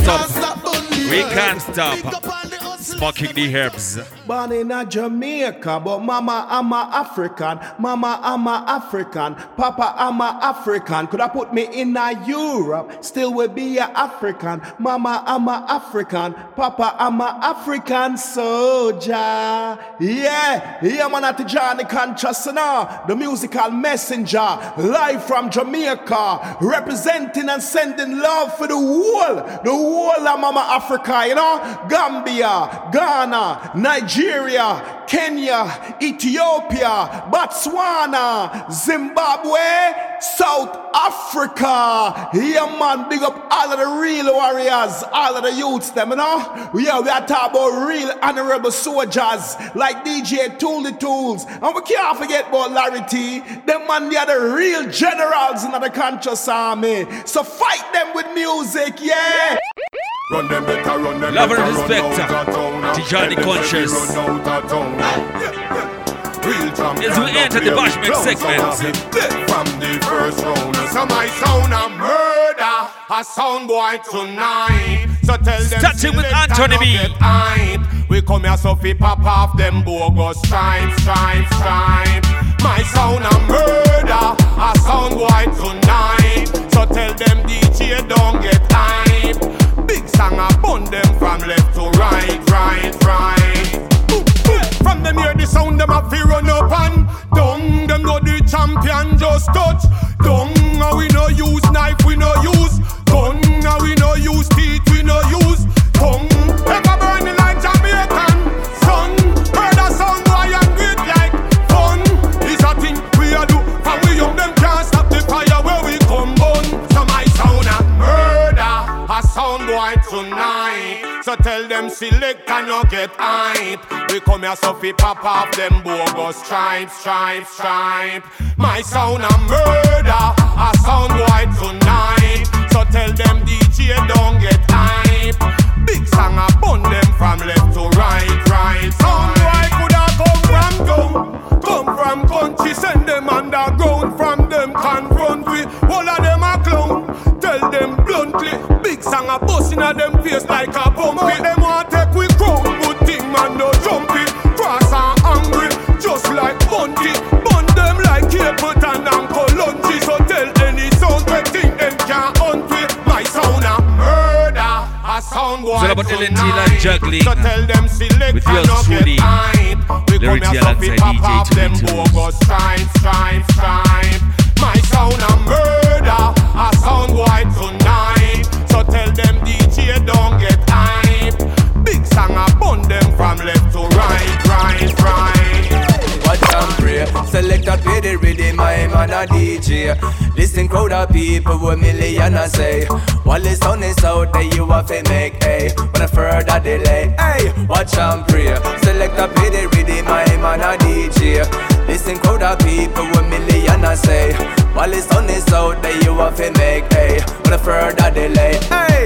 never stop. We can't stop smoking the herbs.
Born in a Jamaica, but mama I'm a African. Mama I'm a African. Papa I'm a African. Could I put me in a Europe? Still will be a African. Mama I'm a African. Papa I'm a African soldier. Yeah, yeah, man at the Johnny now. The musical messenger, live from Jamaica, representing and sending love for the whole, the whole of Mama Africa, you know, Gambia, Ghana, Nigeria, Kenya, Ethiopia, Botswana, Zimbabwe, South Africa. Yeah, man, big up all of the real warriors, all of the youths, them, you know. Yeah, we are talking about real honorable soldiers like DJ Tool the Tools. And we can't forget about Larry T. Them man, they are the real generals in the conscious army. So fight them with music, yeah.
Run them better, run them
Love and
better, run
respect,
out of town.
Tijani Conscious. As we enter the
with
segment.
From the first round So my sound a murder A sound boy tonight So tell them
Starting with Anthony B.
We come here so fi pop off them bogus stripes, stripes, stripes My sound a murder A sound boy tonight So tell them DJ don't get hype Big song a bun them from left to right, right, right. From them hear the sound, them a fi run up and down. Them know the champion just touch down. And we no use knife, we no use gun. And we no use teeth, we no use So tell them select and you get hype. We come here so fi pop off them bogus stripes, stripes, stripe. My sound a murder, a sound boy tonight. So tell them DJ don't get hype. Big song a bun them from left to right, right. Sound boy coulda come from down, come from country, send them underground. From them confront we, all of them a clown. Tell them bluntly, song a bust inna them face like a pumpy. Them want take we crown, good thing man no jumpy. Cross and angry, just like Bunty. Bun them like Capleton and Colungi. So tell any sound we think them can't hunt we. My sound a murder, a sound boy
It's about LNT
tonight.
like juggling.
So tell them select
With
and
yours truly.
We come here so pop off them bogus. My sound a murder, a sound boy tonight. So tell them DJ don't get hype. Big song a bun them from left to right, right, right.
Watch and pray. Select a play the rhythm, my man a DJ. Listen crowd of people with million I say. While the sun is out there, you have to make a when a further delay. Hey, watch and pray. Select a play the rhythm, my man a DJ. Listen crowd of people with million I say. While the sun is out there, you have to make a when a further delay. Hey,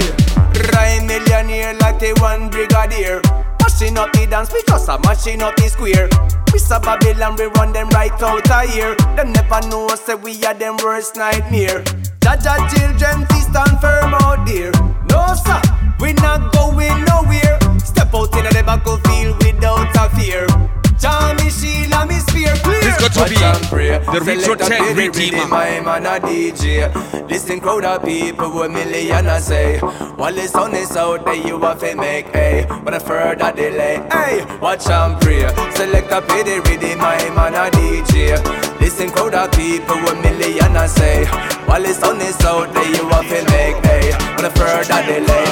rhyme millionaire like the one brigadier. Mashing up the dance, just a mashing up the square. We saw Babylon, we run them right out of here. Them never know, say we are them worst nightmare. Jaja children, feast stand firm out there. No, sir, we not going nowhere. Step out in the battlefield without a fear. Jammy shield and me spear clear.
This got to
Watch
be the Retro Tech Redeemer.
My man a DJ. Listen crowd of people with million I say. While the sun is out there, you have to make a. But a further delay, hey. Watch and pray. Select a pity, redeem my man a DJ. Listen crowd of people with million I say. While the sun is out there, you have to make a. But a further delay,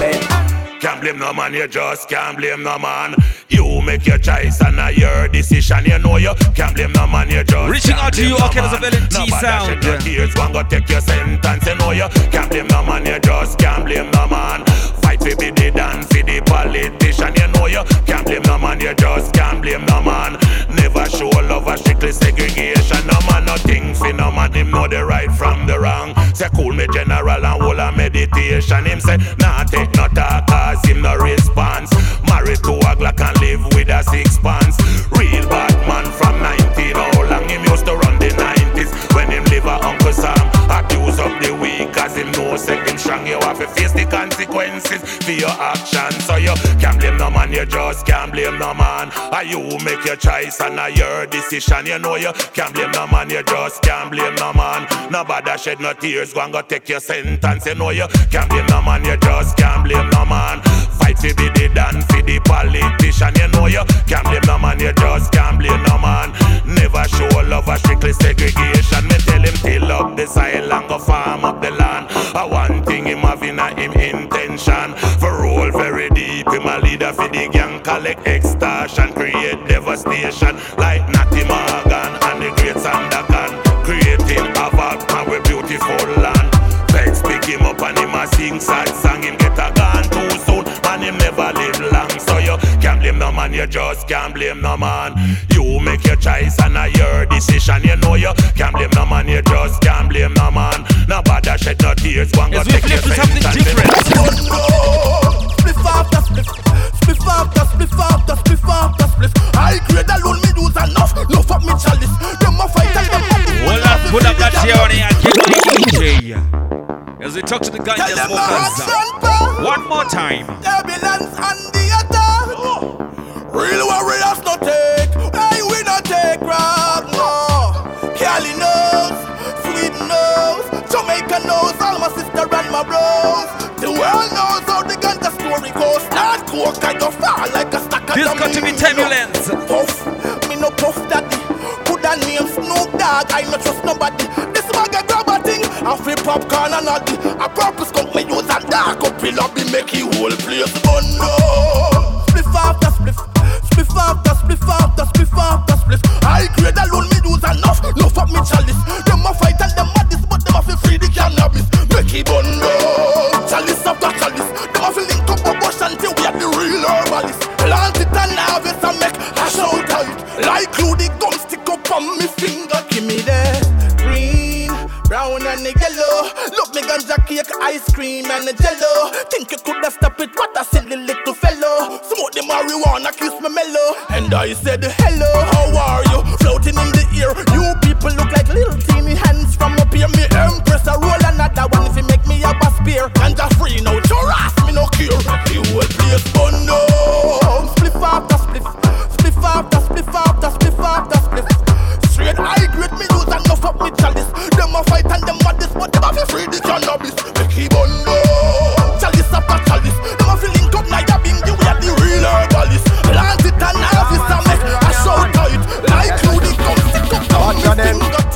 hey.
Can't blame no man, you just can't blame no man. You make your choice and not your decision. You know you can't blame no man, you just
Reaching
can't
out to you,
no
Orchid as a
man.
Villain
Nobody
sound.
no tears, one go take your sentence. You know you can't blame no man, you just can't blame no man. Fight for the dance for the politician. You know you can't blame no man, you just can't blame no man. Never show love or strictly segregation. No man, nothing for no man. Him know the right from the wrong. Say cool me general and whole a meditation. Him say nah take no talk cause him no response. Married to a Glock and live with a six pants. Real bad man from 19. How long him used to run the 90s when him live a Uncle Sam. Accuse of the weak cause him know say him strong. You have to face the consequences for your actions. So you can't blame no man, you just can't blame no man. Are you make your choice and not your decision. You know you can't blame no man, you just can't blame no man. Nobody shed no tears, go and go take your sentence. You know you can't blame no man, you just can't blame no man. Fight for be the dan for the politician. You know you can't blame no man, you just can't blame no man. Never show love or strictly segregation. Me tell him till up the soil and go farm up the land. I one thing him having a him intention. For roll very deep, him a leader for the gang, collect extortion, create devastation like Natty Morgan and the great Sandakan. Creating havoc and we beautiful land. Vex pick him up and him a sing sad can't blame no man, you just can't blame no man. You make your choice and a your decision. You know you can't blame no man, you just can't blame no man. Nobody shed no tears, one go take your
to something
sentence.
different.
Spliff after spliff, spliff after spliff after spliff after spliff. I grade alone me lose enough, no fuck me chalice. Them a fight and them a do.
Hold up, pull up that chair on here and get the DJ. As we talk to the ganja
Tell them the hot
One more time.
Turbulence and the attack. Real warriors no take, hey we no take no. Cali knows, Sweden knows, Jamaica knows, all my sister and my bros. The world knows how the ganja story goes. Not coke kind of fall like a stack of
This got to be turbulence.
Puff, me no puff daddy. Put that name Snoop Dogg, I no trust nobody. This bag a grab a thing, I popcorn and all the. A purpose come me use and dark up in lobby make you whole place. Oh no, spliff after spliff, spliff after spliff after spliff after spliff. I grade alone me use enough, no fuck me chalice. Them a fight and them a this, but them a fi free the cannabis. Make it bun chalice after chalice. Them a fi link up a bush until we are the real herbalist. Plant it and harvest and make hash out of it. Like glue the gum stick up on me finger. Give me that brown and the yellow. Look me ganja cake, ice cream and the jello. Think you could have stopped it, what a silly little fellow. Smoke the marijuana, kiss me mellow. And I said, hello, how are you? Floating in the air. You people look like little teeny hands from up here. Me empress, I roll another one if you make me a spear. Ganja free, no harass me, no cure. The whole place burn oh down. The cannabis. Make it burn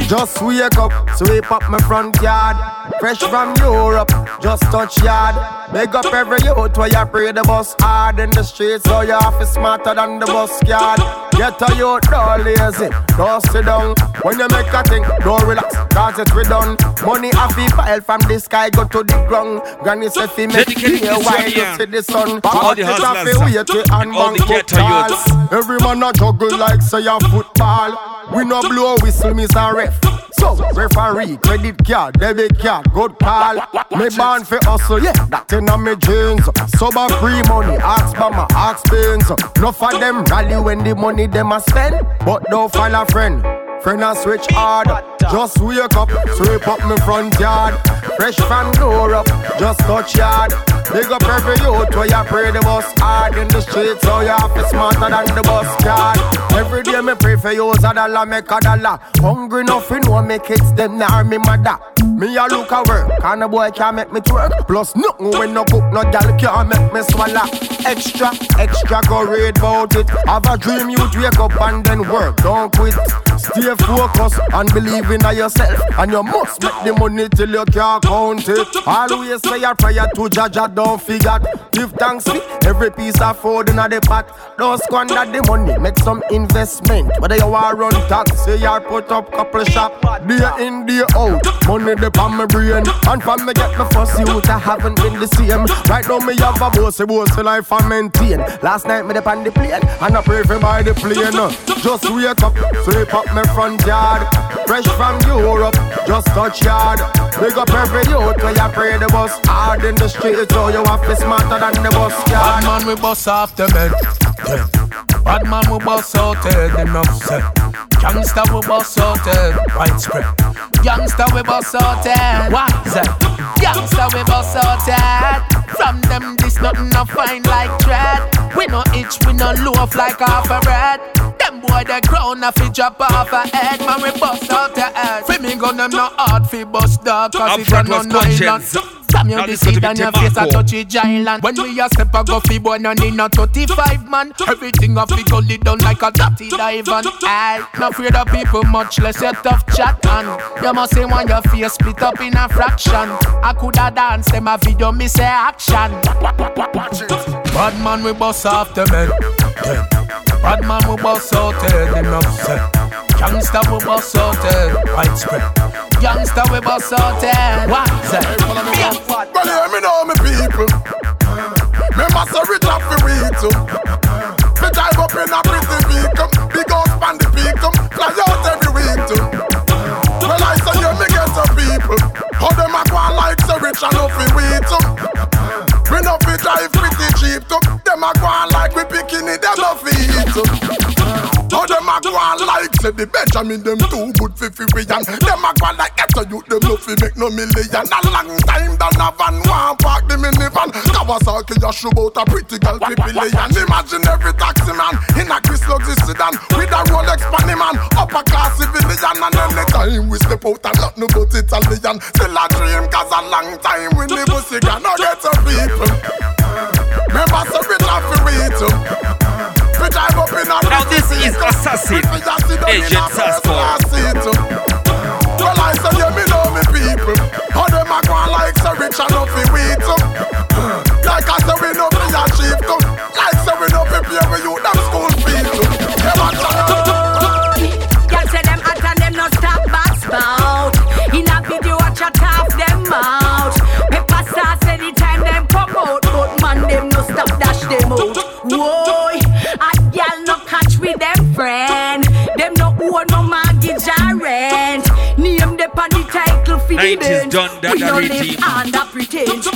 just wake up, sweep up my front yard. Fresh from Europe, just touch yard. Make up every youth where you pray the bus hard in the streets, so you have to smarter than the bus yard. Get a youth, don't lazy, don't sit down. When you make a thing, don't relax, cause it's we done. Money have to pile from the sky, go to the ground. Granny said, fi make
this
why you see the sun.
All the hustlers,
to wait till
and all the ghetto youths.
Every man a juggle like say a football. We no blow whistle, miss a ref. So, referee, credit card, debit card, good call. Me born for hustle, yeah, that in me jeans. Sober free money, ask mama, ask pains. Enough of them rally when the money them a spend, but don't find a friend. Friend I switch hard, just wake up, sweep up me front yard. Fresh from door up, just touch yard. Big up every youth where you pray the bus hard in the streets, so you have to smarter than the bus card. Every day me pray for you, a dollar make a dollar. Hungry nothing, know me kids them now me mother. Me a look at work, and a boy can't make me twerk. Plus nothing when no cook, no gal can't make me swallow. Extra, extra, go read about it. Have a dream, you wake up and then work. Don't quit. Stay focused and believe in yourself. And you must make the money till you can't count it. Always say a prayer to Jaja, don't forget. Give thanks for every piece of food in the pot. Don't squander the money, make some investment. Whether you want run taxi or put up couple shop. Day in, day out. Money the on my brain. And from me get my first youth, I haven't been the same. Right now me have a bossy bossy life I maintain. Last night me the on the plane, and I pray for by the plane. Just wake up, sweep up my front yard. Fresh from Europe, just touch yard. Big up every youth where you pray the bus hard in the street, so you have to smarter than the bus yard.
Bad man we bust off the men. Yeah. Bad man we bust out head, them upset. Gangsta we bust out head, widespread. Gangsta we bust out head, what's that? Gangsta we bust out head. From them this nothing no fine like dread. We no itch, we no loaf like half a bread. Them boy the crown a fi drop off a head, man we bust out the head. Fi me gun them no hard fi bust dog, cause if you no nylon. From your
this got
deceit
to
and
be
your face a
Tobacco.
touch it giant When we a step a go fi boy no need no 35 man Everything a fi go lead down like a dirty dive and I no afraid of people much less your tough chat and You must say when your face split up in a fraction I coulda dance them a video me say action Bad man we bust off the men Them. Bad man we bust out head them upset Gangsta we bust out head widespread Gangsta we bust out head What's that?
Well, hear me know me people. Me must have rich off the weed too. Me drive up in a pretty vehicle, big house pan the peak, fly out every week too. Well, I say you me get some people. How them a go like so rich and nothing weed too. We no fi drive pretty cheap too. Them a go like we picking it, them eat. How them a go on like say the Benjamin them too good fi fi we and them a go on like ghetto youth them no fi make no million. A long time down a van one park the minivan. Kawasaki a show out a pretty girl fi billion. Imagine every taxi man in a Chris Luxus sedan with a Rolex panny man upper class civilian and anytime we step out and not no but Italian. Still a dream cause a long time we never see no ghetto people. Remember so rich and fi we We drive up in a
Now this is Assassin, Agent Sasco.
Well, I say, yeah, me know me people. How them a go like so rich and no fi weed
90s
bench.
John
We
Dadary
live under pretense.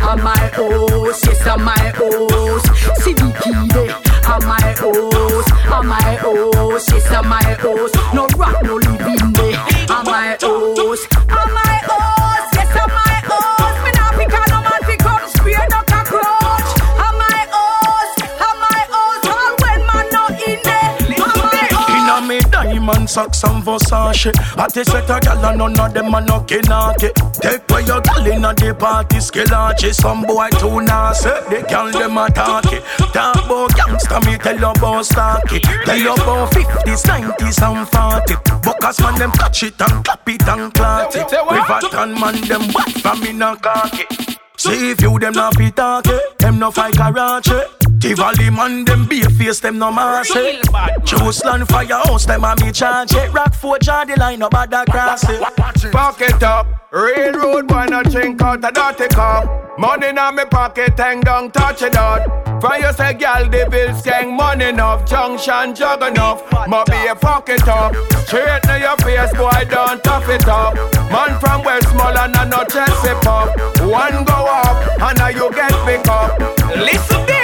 Am my host? Yes, am my host. See the key there. Am my host? Am my host? Yes, am my host. No rock, no living. Am my host? Me
diamond socks and Versace. I take set a gal and none of them a no kinaki Take away your gal inna the party skillachi Some boy too nasty, they gal them a talkie Talk about gangsta, me tell you about stocky Tell you about 50s, 90s and 40 Buckers man them catch it and clap it and clot it. Riverton man them wet from inna khaki See if you them not be talk it, them no fight Karachi Tivoli man them be a face them no massy eh? Jerusalem firehouse them a me charge it Rockford draw the line no bad cross it
Pocket up, railroad boy no drink out a dirty cup. Money in my pocket, hang down, touch it out. For you say, girl, the bills gang money enough, junction jug enough. But be a fuck it up. Straight to your face, boy, don't tough it up. Man from Westmoreland and no Chelsea pop. One go up, and now you get pick up. Listen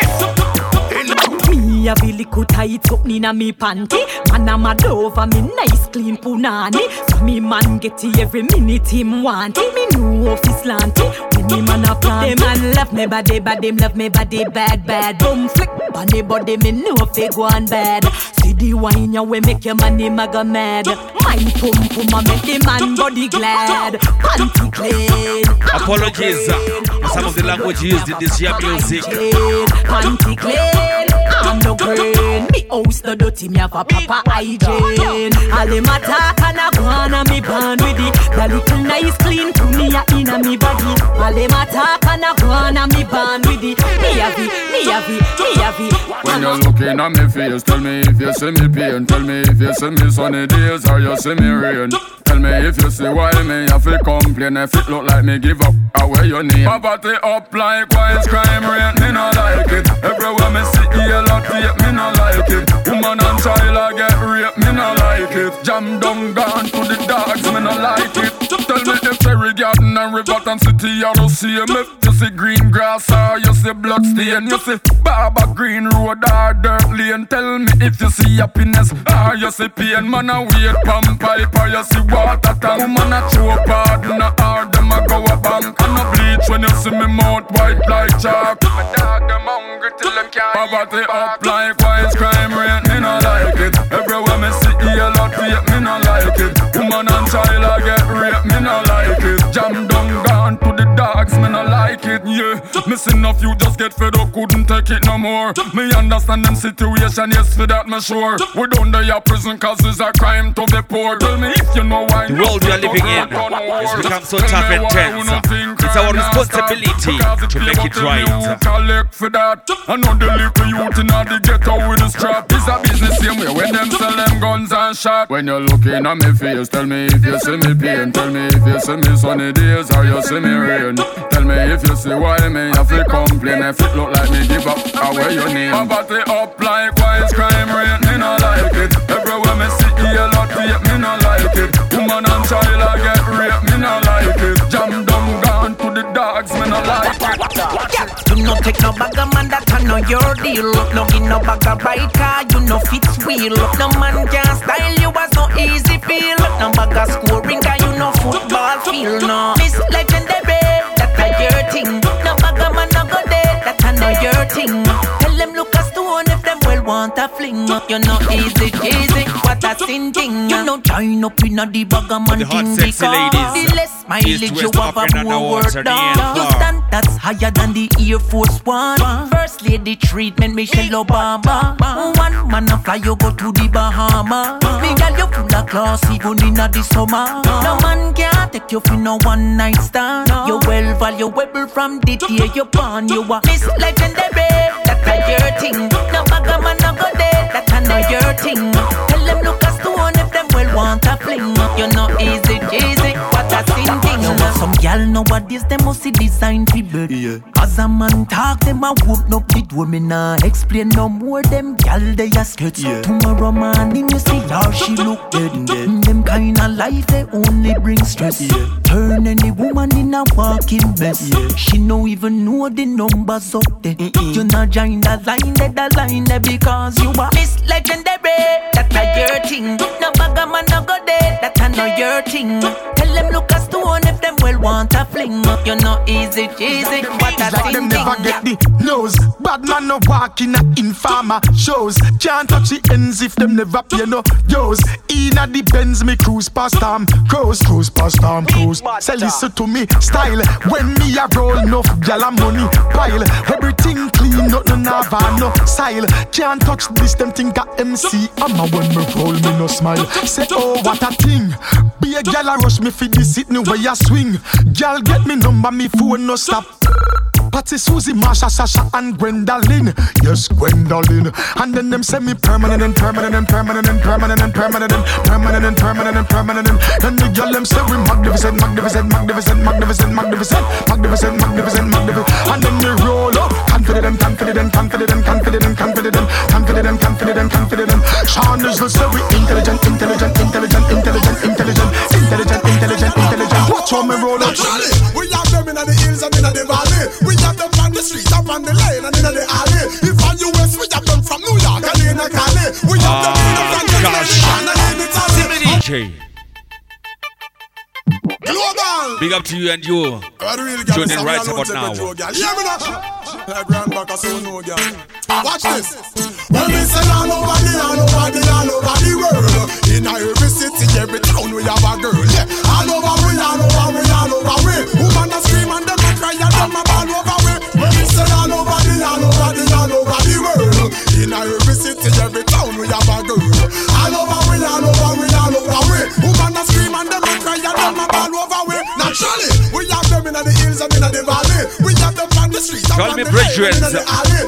this.
Me a be little tight up inna me panty. Man I'm a mad over me nice clean punani. So me man get it every minute him want it. Me know if it's slanty. When me man a plant Them man love me body bad Them love me body bad bad. Boom flick Bunny body me know if they go on bad. See the wine ya we make your money maga mad. My pum pum a make the man body glad. Panty clean
Apologies uh, for some of the language used in this year music.
clean, panty clean. I'm no green. Me house no dirty, me have a proper hygiene. All them attack and a go on and me born with it. The little nice clean to me a inna me body. All them attack and a go on and me born with it. Me have it, me have it, me have it.
When you're looking at me face, tell me if you see me pain. Tell me if you see me sunny days or you see me rain. Tell me if you see why me have to complain. If it look like me give up, away your name. Poverty up like wise crime rate, me not like it. Everywhere me see yellow tape, me not like it. Woman and child I get raped, me not like it. Jam down gone to the dogs, me not like it. Tell me if Cherry Garden and Riverton City you don't see me. You see green grass or you see blood stain. You see Barber Green Road or dirt lane. Tell me if you see happiness or you see pain. Man a wait pump pipe or you see water tank. Woman a choke hard, no hard them a go a bank. When you see me mouth white like chalk. My dog them hungry till them can't Poverty up like wise crime rate, me not like it. Everywhere me see yellow tape, me not like it. Woman and child I get raped, me not like it. Jam dogs, me not like it. Yeah, missing of you just get fed up, couldn't take it no more. Me understand them situation, yes for that me sure. We don't die a prison cause it's a crime to be poor. Tell me if you know why.
The world we are living in has become so tough and tense. It's our responsibility to make it right.
collect for that. I know the little youth in guns and shot. When you're looking at me face, tell me if you see me pain. Tell me if you see me sunny days or you see me rain. Tell me if you see why me have to complain. If it look like me give up, I wear your name. Poverty up like wise crime rate, me not like it. Everywhere me see yellow tape, me not like it. Woman and child I get raped, me not like it. Dogs, not like.
You no take no bag of man that I know your deal. No give no bag of car, you no fits wheel. No man can style you as no easy feel. No bag of scoring car, you no football feel. No Miss Legendary, that a your thing. No bag of man no go there, that I know your thing. Tell them look a stone want a fling. You know easy cheesy, what a sin thing. You know join up in a the bag of man thing because the less mileage you have
up
a more work done. You stand that's higher than the Air Force One. First lady treatment, Michelle Obama. One man a fly, you go to the Bahama. Me girl, you full of class even in the summer. No man can take you for no one night stand. You well valuable from the day you born. You are Miss Legendary, that's a your thing. No bag of man no go there, that's a know your thing. Tell them look a stone if them well want a fling. You know easy, easy, what a sin thing. Some gal nowadays them must see design bed. Yeah. As a man talk, them a up the door. Me nah explain no more. Them gal they a scared.
Yeah.
Tomorrow morning you see how she look dead. Mm, Them kind of life they only bring stress. Yeah. Turn any woman in a walking mess. She no even know the numbers up there. You not join the line, they the line there because you are Miss Legendary. That's a your thing. No bag man no go there. That I know your thing. Tell them look a stone if them well want a fling. You know easy cheesy. What a
like
thing
them never get the nose. Bad man no walk in a informer shows. Can't touch the ends if them never pay no yo's. Inna the Benz me cruise past them. Cruise, cruise past them, cruise. Say listen to me style. When me a roll enough gyal and money pile. Everything clean, nothing have a no style. Can't touch this them think a MC. I'm a when me roll me no smile. Say oh what a thing. Be a gyal a rush me for the sitting where ya swing. Gyal get me number me phone no stop. Patsy, Susie, Masha, Sasha, and Gwendolyn. Yes, Gwendolyn. And then them send me permanent and permanent and permanent and permanent and permanent and permanent and permanent and permanent. And the girl them say we magnificent, magnificent, magnificent, magnificent, magnificent, magnificent, magnificent, magnificent. And then they roll up, confident and confident and confident and confident and confident and confident and confident and confident. Sean is the say we intelligent, intelligent, intelligent, intelligent, intelligent, intelligent, intelligent, intelligent. Watch how me roll up
inna the hills and inna the valley. We have them on the street, up on the lane and inna the alley. If on US, we have them from New York and inna Cali. We have them in the front and in the
Italy.
Global.
Big up to you and you. Jordan right about now.
Watch this. When we sell all over the, all over the, all over the world In every city, every town, we have a girl, yeah all over the all over the world. In every city, every town, we have a girl. All over we, all over we, all over we. Woman a scream and them a cry and them a ball over we. Naturally, we have them in the hills and in the valley. We have them on the streets
and on the bridges.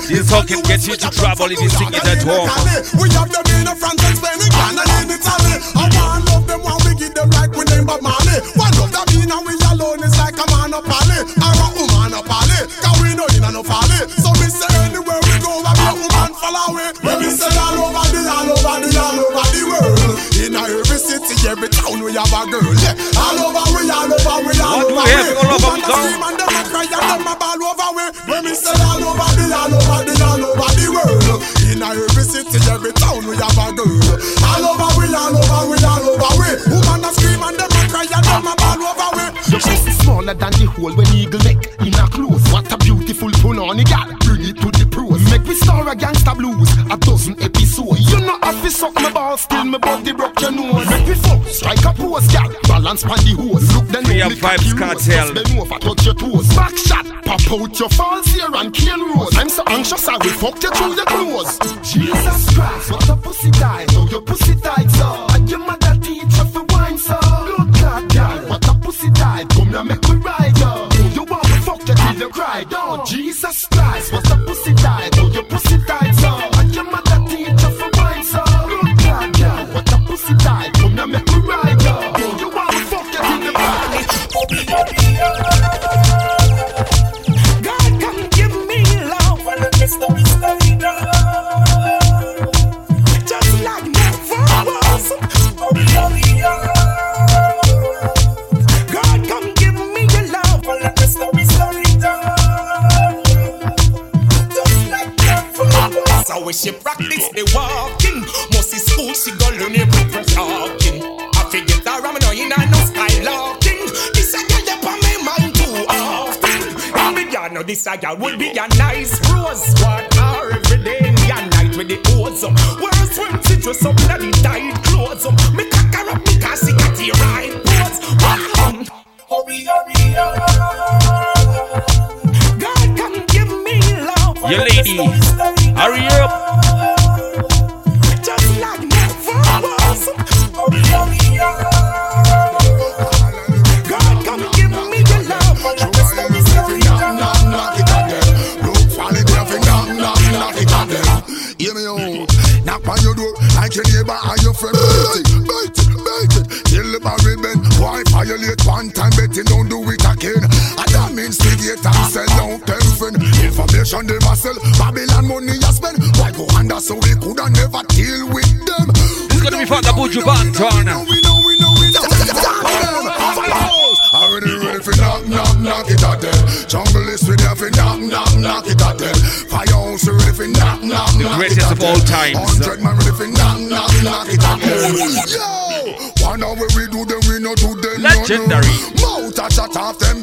This song can get you into trouble if you sing it at home.
We have them in the front and Spain, Ghana and Italy.
Out your false here and kill rose. I'm so anxious I will fuck you through
the I would be
yan Top that.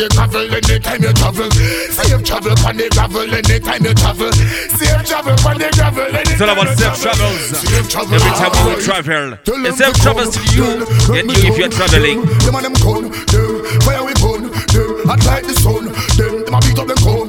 The
gravel anytime you travel. Safe travel on the gravel anytime you travel. Safe travel on the gravel anytime
It's all about safe travels. Every time we will travel, it's safe travels to you and you if you're traveling.
Them and them gun, them fire we gun, them hot like the sun, them them a beat up them come,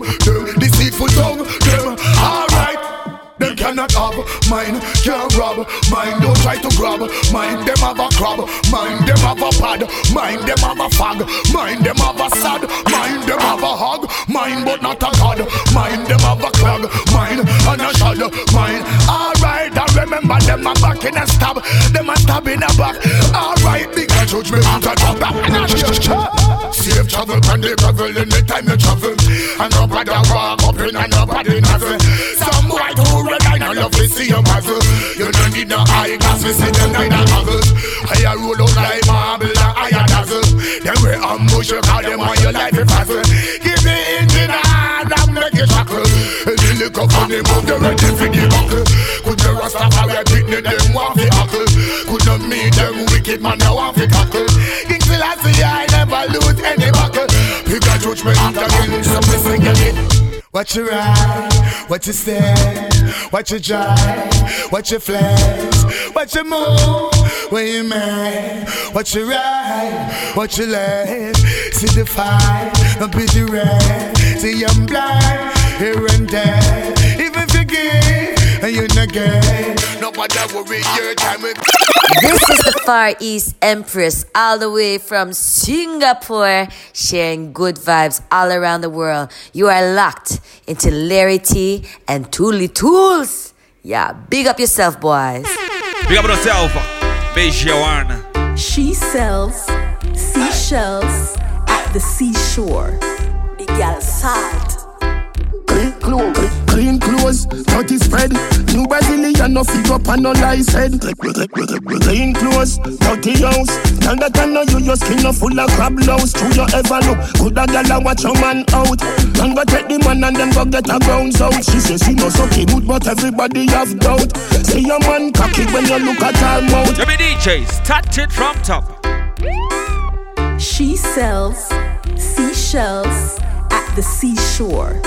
cannot have mine, can't rob mine. Don't try to grab mine. Them have a crab, mine. Them have a pad, mine. Them have a fag, mine. Them have a sad, mine. Them have a hog, mine, but not a god. Mine. Them have a clog, mine, and a shad, mine. Alright, I remember them a back in a stab, them a stab in a back. Alright, big a judge me out a a Safe travel on the gravel anytime you travel, and nobody walk up in and nobody nothing. Some white who red line and love to see your muzzle. You don't need no eye glass, we see them a muzzle. I roll out like marble and I dazzle. Then we ambush you, call them on your life if puzzle. Give the engine a hand and make it shackle. And the liquor funny move, you ready for the buckle. Could the Rastafari picnic them want fi hackle? Could not meet them wicked man, now want fi tackle. King Selassie, I never lose any You judgment again, so we sing it. What you ride, what you stand, what you drive, what you flex, what you move, when you mad, what you ride, what you left, see the fight, don't be the red, see I'm blind, here and there, even forgive, and you not gay, nobody worry your time
This is the Far East Empress, all the way from Singapore, sharing good vibes all around the world. You are locked into Larry T and Tooly Tools. Yeah, big up yourself, boys.
Big up yourself, Beijing.
She sells seashells at the seashore. The gal salt.
Clean clothes, clean clothes, dirty spread. New Brazilian no fig up and no lies head. Clean clothes, dirty house. Tell that I know you, your skin no full of crab louse. True you ever look, good a gal a watch your man out. And go take the man and then go get a grounds out. She says she knows okay good, but everybody have doubt. See your man cocky when you look at her mouth.
Let me DJ, start it from top.
She sells seashells at the seashore.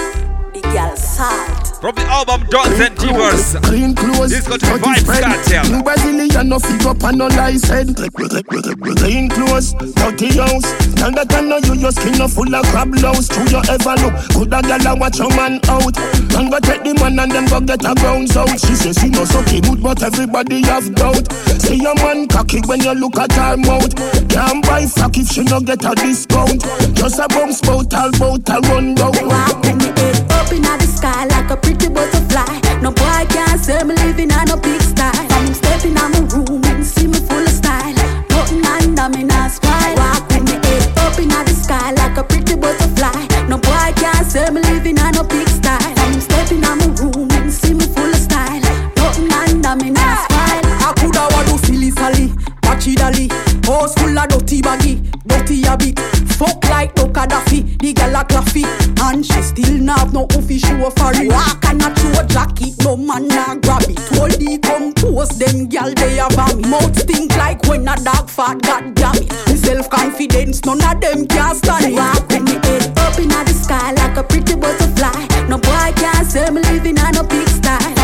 The gal salt.
From the album Dots and Divers.
Clean clothes,
This got to
dirty
Vybz
spread.
Kartel.
New Brazilian no fig up and no lies head. Clean clothes, dirty house. Tell that I know you, your skin no full of crab louse. True you ever look, good a gal a watch your man out. And go take the man and then go get a grounds out. She says she knows okay good, but everybody have doubt. See your man cocky when you look at her mouth. Can't buy fuck if she no get a discount. Just a bum spout, all bout a run down.
When the head up in the sky like a pretty butterfly. No boy can say me living on a big style. From him stepping on my room and see me full of style. Nothing under me not spy. Walk with me head up in the sky like a pretty butterfly. No boy can say me living on a big style. From him stepping on my room and see me full of style. Nothing under me not spy.
I coulda want to silly sally, patchy dolly. House full of dirty baggy, dirty habit. Fuck like no Gaddafi, the gal a claffy. And she still not have no office show for it. Walk and not show jacket, no man nah grab it. Hold the compose, them gal they a me. Mouth stink like when a dog fat, god damn it. Self confidence, none of them can stand it.
Walk with me head up in the sky like a pretty butterfly. No boy can say me living on a big style.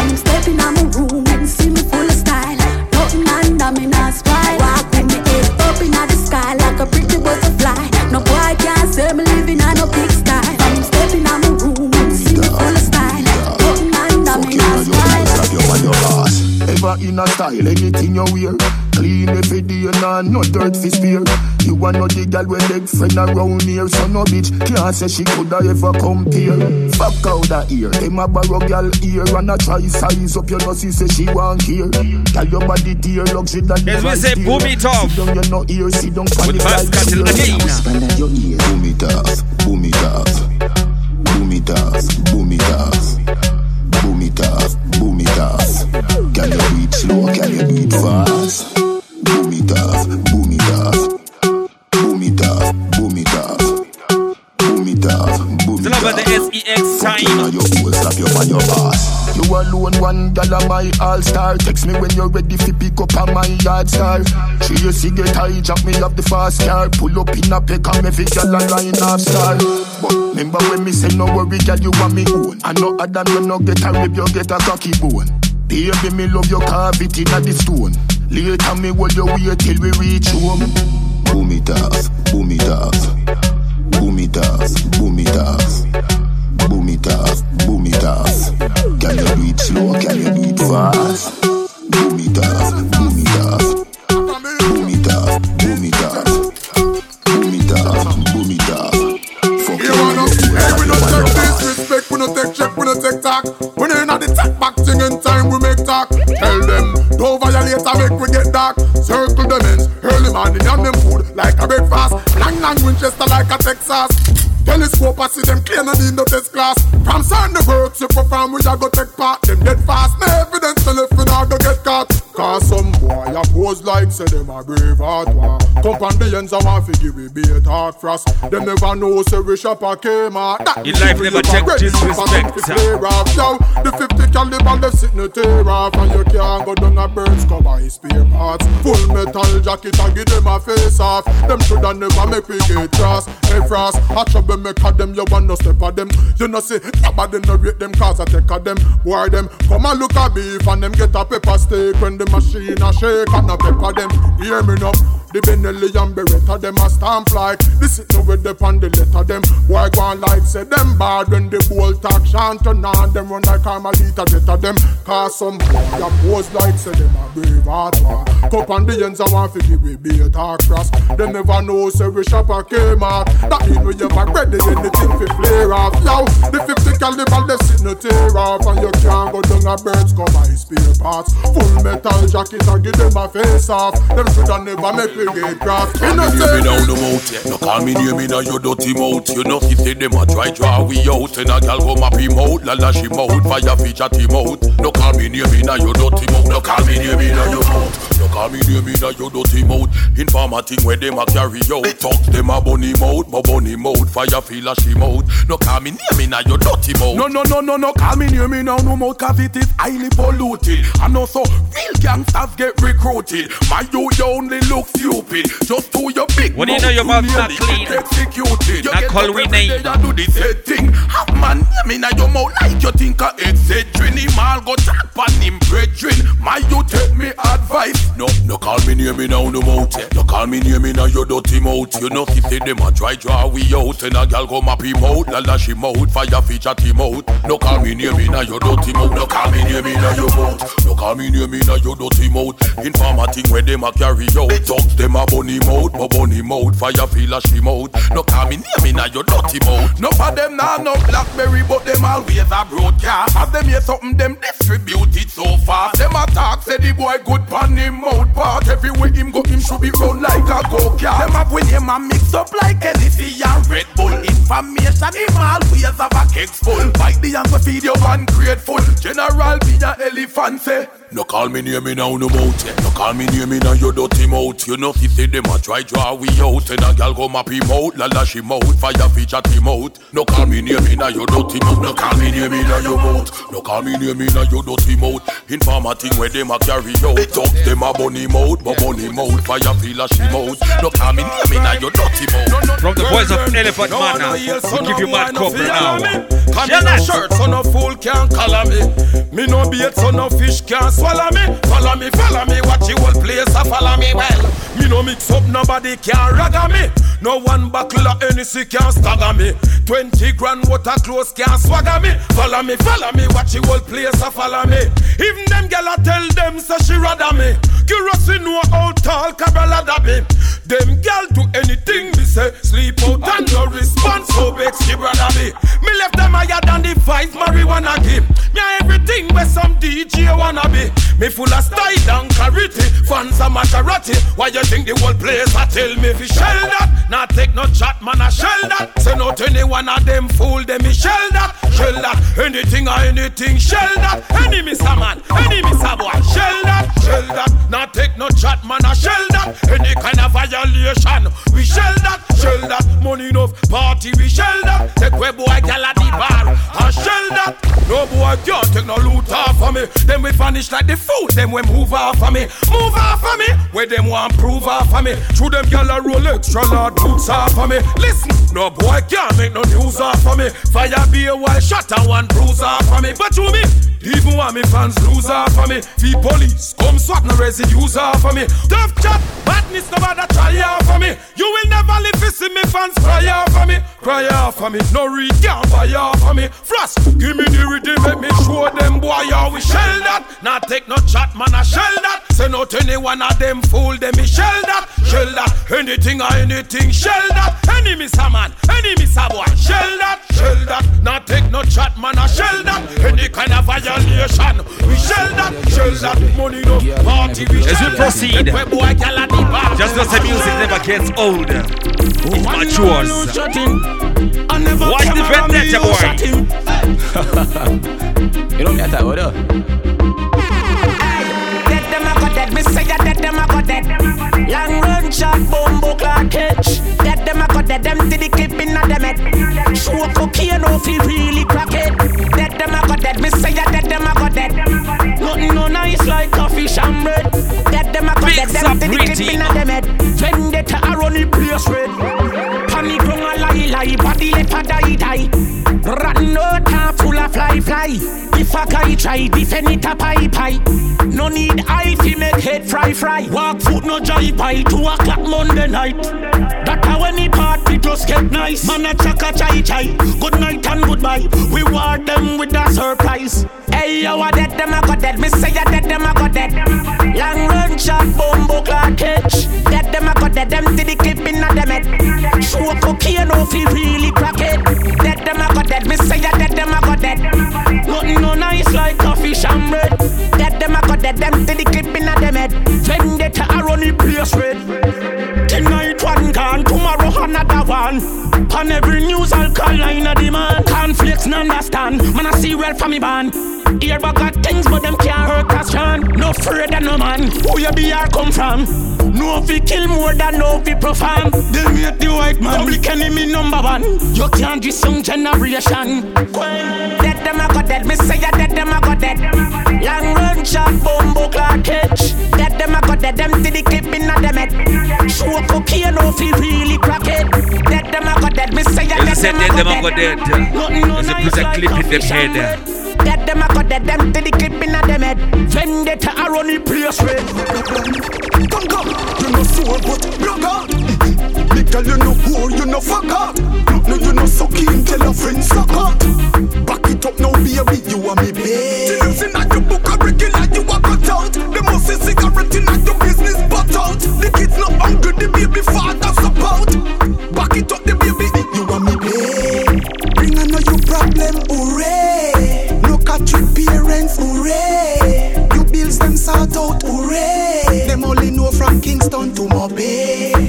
Day, nah, no dirt fi spear. You want no the gal with leg friend around here, so no bitch can't say she coulda ever compare. Fuck out that ear, them a borrow gal ear and a try size up your nose, say she want here. Gal your body dear, luxury than
As we say, boom it off.
Sit down, you no ear, sit down, pan
With
it
Vybz
like
Kartel
beer.
again.
Stand at your ear, boom it off, boom it off, boom it off, boom it off. Boom it off, boom it off. Can you do it slow? Can you do it fast? Boom it off, boom it off. Boom it off, boom it off. Boom it off, boom
It's
it
all about
off.
the SEX
Now
time.
your fool slap you on your ass. You alone. One my all star. Text me when you're ready fi pick up on my yard star. She you see get hijack me up the fast car. Pull up in a pick and every gal a line off star. But remember when me say no worry, gal you want me own. I know Adam you no get a rib, you get a cocky bone. Baby, me love your carving in the stone. Later me hold you wait till we reach home. Boom it off, boom it off, boom it off, boom it off. Boom it off, boom it off. Can you do it slow? Can you do it fast? Boom it off, boom it off. Boom it off, boom it off. Boom it off, boom it off. Fuck
you wanna Hey, we don't take disrespect, we don't take check, we don't take talk. When you're in the talk back thing in time, we make talk. I make we get dark. Circle them ends, early morning and them food like a breakfast. Long, long Winchester like a Texas. Telescope, I see them no need no test class. From the works, you perform, we a go take part. Them get fast, no evidence, no left, we not go get caught. Cause some boy a pose like say them a brave heart war. The ends, I want to give it be a frost. Them never know, say we shop a Kmart. That
In life never take disrespect.
Yo, the 50 caliber left sitting a tear off, and you can't go down a bird's cover his spare parts. Full metal jacket, I give them a face off. Them shoulda never make we get cross. Hey frost, I trouble make a them, you want no step of them. You know see, nobody no rate them cause I take a them. Boy them, come and look at beef and them get a pepper steak when the machine a shake and a pepper them. Hear me now. The Benelli and Beretta, them a stamp like. This is no with the the letter them. Why go on like say them bad when the bowl talk Shan't turn on. Them run like Carmelita better them. Cause some boy a pose like say them a brave heart. War Cup on the ends I want to give we be a talk cross Them never know say we shop a Kmart. That mean we ever ready anything fi flare off. Yo, the 50 caliber left sit no tear off. And you can't go down a bird's come by spare parts. Full metal jacket and give them a face off Them shoulda never make we get craft.
You know me down the mouth, yeah. No call me name in a your dirty mouth. You know he say them a try draw we out, and a gal go map him out, la la she mouth, fire feature team out. No call me name a your dirty mouth. No call me name in a your mouth. No call me name a your dirty mouth. Informer thing where them a carry out. Talk them a bunny mouth, my bunny mouth, fire feel a she mouth. No call me name a your dirty mouth.
No no no no no call me name a no mouth, cause it is highly polluted. And also real gangsters get recruited. My you you only look stupid. Just do your big
What do you know your mouth not clean?
Executed.
Not call we name.
You do the same thing. Have man name in your mouth like you think a etc. Him all go tap on him brethren. My you take me advice.
No, no call me name me a no mouth. No call me name in a your dirty mouth. You know he say them a try draw we out, and a gal go map him out, la la she mouth, fire feature team out. No call me name in a your dirty mouth. No call me name in a your mouth. No call me name in a your dirty mouth. Informer thing where them a carry out. Talk them a bunny mouth, my bunny mouth, fire feel a she mouth. No call me name in a your dirty mouth.
No for them now no blackberry, but them always a broadcast. Have them hear something, them distribute it so fast. Them attack say the boy good pon him mouth part. Everywhere him go, him should be run like a go-kart. Them have when him a mix up like Hennessy and Red Bull. Information him always have a cake full. Bite the hand to feed you one grateful. General be a elephant say.
No call me name in a no mouth, yeah. No call me name in a your dirty mouth. You know he say them a try draw we out, and a gal go map him out, la la she mouth, fire feature team out. No call me name in a your dirty mouth. No call me name in a your mouth. No call me name in a your dirty mouth. Informer thing where them a carry out. Talk them a bunny mouth, but bunny mouth, fire feel a she mouth. No call me name in a your dirty mouth.
From the boys of Elephant Manor, we give you mad cover now.
Come in no shirt, so no fool can color me. Me no bait, so no fish can swallow me. Follow me, follow me, watch the whole place, a follow me well. Me no mix up, nobody can ragga me. No one buckle of Hennessy can stagger me. Twenty grand water clothes can swagger me. Follow me, follow me, watch the whole place, a follow me. Even them gal a tell them say she rather me. Curious know how tall Cabral a be. Them gal do anything me say. Sleep out and no response, so vex she brother me. Me left them higher than the five marijuana give. Me everything where some DJ wanna be. Me full of style and clarity, fans a Maserati. Why you think the whole place a tell me fi shell that? Not take no chat, man a shell that. Say not any one of them fool them me shell that, shell that. Anything or anything shell that. Any miss a man, any a boy, shell that, shell that. Not take no chat, man a shell that. Any kind of violation, we shell that, shell that. Money enough party, we shell that. Take where boy gal at the bar, a shell that.
No boy can't take no loot off of me. Then we vanish like the food. Then we move off of me. Move off of me. Where them want prove off of me. Through them gyal a roll extra large boots off of me. Listen, no boy can't make no news off of me. Fire be a while shot and one bruise off of me. But you me, even when me fans lose off of me. Fee police come swat no residues off of me. Tough chat, badness no bother try off of me. You will never live to see me fans cry off of me. Cry off of me. No read can't off of me. Frost, give me the rhythm, make me show them boy how we shell that. Not take no chat, man, I shell that. Say not any one of them fool them, me shell that. Shell that. Anything or anything, shell that. Any miss a man, any miss a boy, shell that. Shell that. Not take no chat, man, I shell that. Any kind of violation, we shell that. Shell that. Money no party, we
As we
shell
proceed,
that. Make boy gyal a the bar.
just as the music never gets old, it matures. Watch the vendetta, boy.
You don't matter, what up?
Long run shot, bumbo clock catch. Dead them a go dead, them to the clip inna them head. Show cocaine off, he really crack it. Dead them a go dead, me say ya dead them a dead. Nothing no nice like coffee and bread. Dead them a go dead, them to the clip inna them head. Vendetta a run the place red. Panic run a lie lie, body let a die die. Rat no time full of fly fly. If a guy try defend it a pie pie. No need eye fi make head fry fry. Walk foot no jive by two o'clock Monday night. That a when he party just get nice. Man a chaka chai chai. Good night and goodbye. We war them with a surprise. Hey yo, a dead them a go dead. Me say a dead them a go dead. Long run shot, bumbo clock catch. Dead them a go dead. Them to the clip inna them head. Show cocaine off he really crack it. And bread. Dead them a go dead. Them to the clip inna them head. Vendetta a run the place red. One. On every news alkaline a demand. Conflicts no understand. Man I see well from me band. Here but got things but them can't hurt us John. No afraid of no man. Who you be or come from? No we kill more than no we perform. They make the white man public enemy number one. You can't do some generation. Dead them a go dead. Me say ya dead them a go dead. Long run shot, bumbo clock catch. Dead them a go dead. Them to the clip inna them head. Show cocaine off he really crack it. Dead them a go dead. Me say ya
As I
dead
said,
them a
dead
go
them a go
dead.
dead.
Nothing no nice
a
like
clip in them head.
Dead them a go dead, them to the clip inna them head. Vendetta a run the place red.
Come come, you no soul but blogger. Girl, you no whore, you no fucker. No, you no sucky and tell a friend suck up. Back it up now, baby, you want me babe. Things inna your book are regular, you a cut out. The most is cigarette inna your business butt out. The kids not hungry, the baby father support. Back it up, the baby, you want me babe. Bring your problem, hooray. No catch your parents, hooray. You bills them sort out, hooray. Them only know from Kingston to Mobay.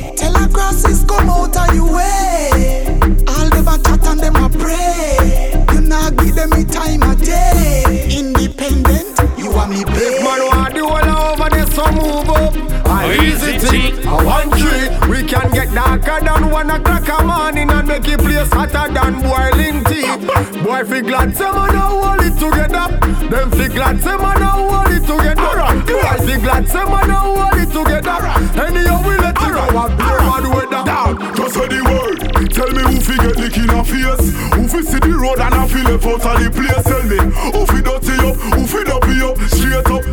Tell a grasses come out of your way. All them a chat and them a pray. You not give them me time a day. Independent, you want me babe.
Man, want the whole over there, so move up. A easy thing, a one tree. We can get darker than one o'clock a morning and make it place hotter than boiling tea. Boy, fi glad say man a hold it together. Them fi glad say man a hold it together. Boy, fi glad say man a hold it together. Anyhow we let it go a beer bad weather.
Down, just say the word. Tell me who fi get lick in a face. Who fi see the road and a fi left out of the place. Tell me who fi dirty up, who fi dopey up, straight up.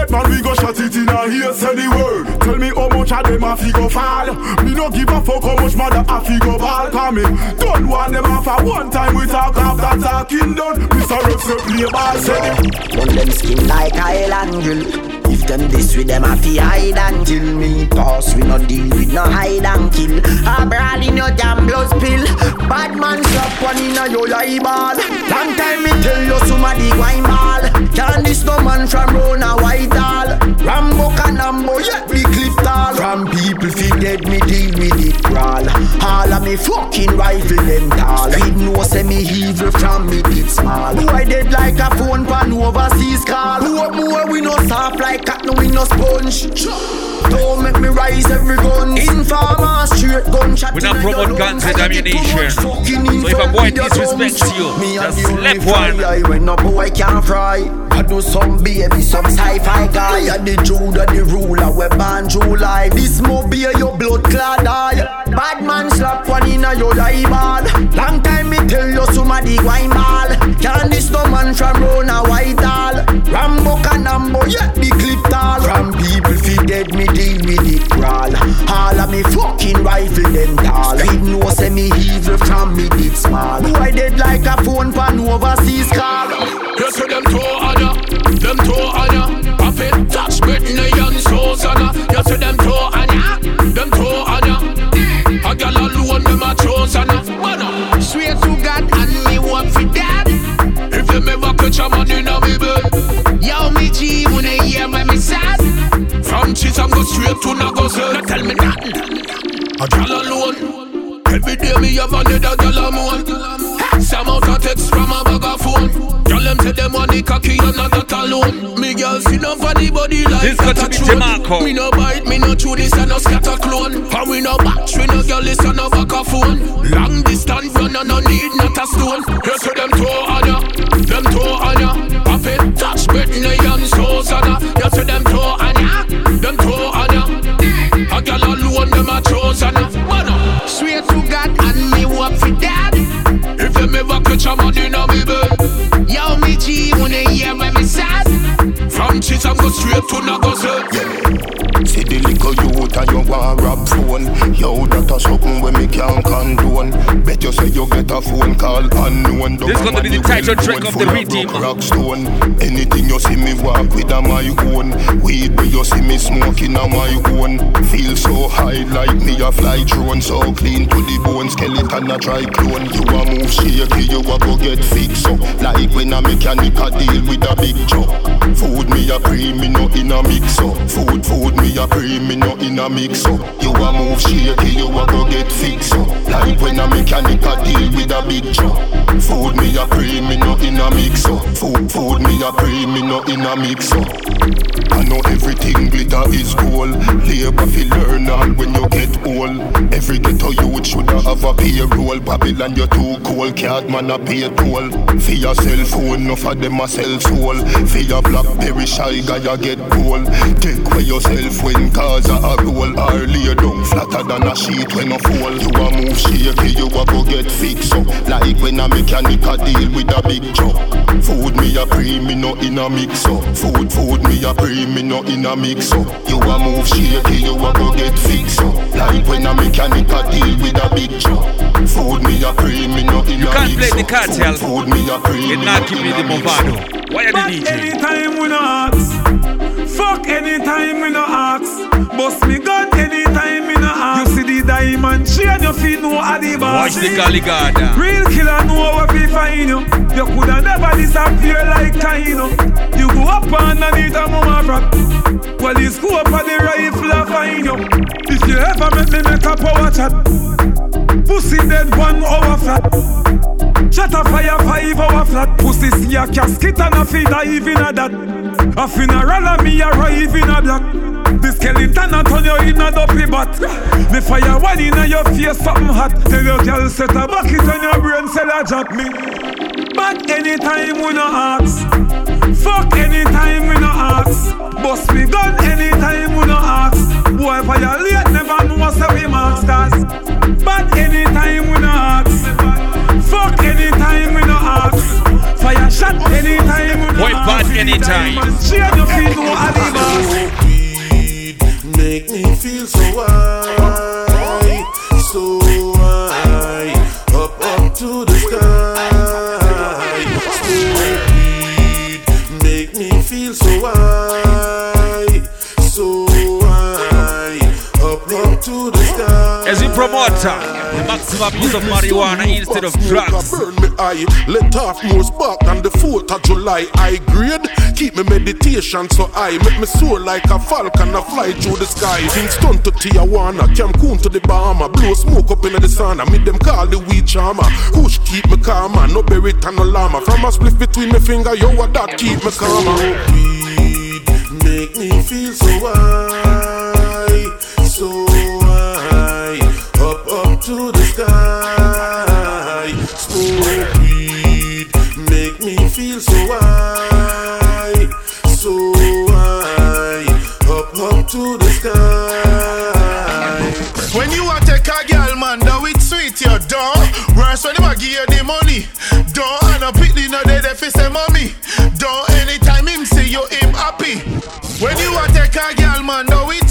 Fi man we go shot it in a ear. Say the word. Tell me how much of them a fi go fall. Me no give a fuck how much mother a fi go ball. Cause me don't want them off a one time we talk after talking done. Mr. Rex say play ball. Say the
Run them skin like island grill. If them this with them, I fi hide and kill me. Pass we no deal with no hide and kill. A brawl in your damn blood spill. Bad man slap one in a yo eyeball. Long time me tell you somebody wine ball. Can't this no man from Rona Whitehall. Rambo Canambo, yeah, me clip tall. From people fi dead, me deal with it crawl. All of me fucking rifle them tall. Know say me evil from me bit small. Boy dead like a phone pan overseas call. Who more we no soft like cat, no we no sponge. Don't make me rise every gun. Informer straight gunshot.
We not promote guns and ammunition. So if a boy disrespects you, just slap one.
When no boy can fry. I do some baby, some sci-fi guy. I the Judah, the ruler, we ban July. This mo be your blood clad eye. Bad man slap one in a your eyeball. Long time me tell you somebody wine ball. Can this no man from Rona Whitehall? Rambo Canambo, yeah, the clip tall. From people fi dead, me deal with it crawl. All of me fucking rifle them tall. Kid know say me evil from me did small. Boy dead like a phone pan overseas call.
See them two other, them two no funny body like
This got to be Demarco.
Me no bite, me no chew this and no scatter clone. And we no batch, we no girl listen no back a phone. Long distance
get a phone call unknown
This gonna be the title track of the redeem.
Rockstone. Anything you see me walk with a my own? Weed where you see me smoking a my own? Feel so high like me a fly drone So clean to the bone, skeleton a try clone You a move shaky, you a go get fixed up. Like when a mechanic a deal with a big job Food me a pre, me no in a mix up Food, food me a pre, me no in a mix up You a move shaky, you a go get fixed up Like when a mechanic a deal with a big job Food me a pre, me no in a mix up Food, food me a pre, me no in a mix up I know everything glitter is gold. Labor fi learn all when you get old. Every ghetto youth shoulda have a payroll. Babylon you too cold, cat man a pay toll. For your cell phone, enough of them a sell soul. For your blackberry shy guy a get gold. Take away yourself when cars a roll Or lay down flatter than a sheet when a fall You a move shaky, you a go get fixed up. Like when a mechanic a deal with a big job Food me a pre, me no in a mix up Food, food me a pre, me no in a mix up You a move shaky, you a go get fixed up Like when a mechanic a deal with a big job Food me a pre, me no in
You
a
can't play the cartel
Food me a pre,
and not give me the Movado. Why are the DJ?
Anytime we no ask. Fuck anytime we no ask. Bust me gun diamond chain, you feel no a.
Watch the Galigada.
Real killer know what we find you. You coulda never disappear like Kaino. You go up underneath a mama rock. Well, you scope of the rifle I find you. If you ever make me make a power chat, pussy dead one hour flat. Shut a fire five hour flat. Pussy see a casket and a feed dive in a that. A funeral and me arrive in a black. The skeleton a turn you in a dopey bat. Me fire one in your face something hot. Tell your girl set a bucket on your brain cell a drop me. But anytime we no ask. Fuck anytime we no ask. Bust me gun anytime we no ask. Boy violate never know say we masters. But anytime we no ask. Fuck anytime we no ask. Fire shot anytime we no ask
Boy, bad anytime.
Share your feet no alibas.
Make me feel so high, so so high, up up to the sky.
As a promoter, uh, The maximum use of marijuana instead of drugs.
Burn me eye, let off more spark than the 4th of July. I grade, keep me meditation so I make me soar like a falcon, I fly through the sky. Kingston to Tijuana, Cancun to the Bahama, blow smoke up in the sun. I meet them call the weed charmer. Kush keep me calm, no berry and no llama. From a split between me finger, yo, what that keep me calm. Weed make me feel so high, so high, up up to the sky. Smoke weed make me feel so high, so high, up up to the sky.
When you a take a girl, man, that it sweet, you don't. Worse when a give you the money. Don't and a pick the no if he say mommy. Don't anytime him see you, him happy. When you a take a girl, man, that you don't.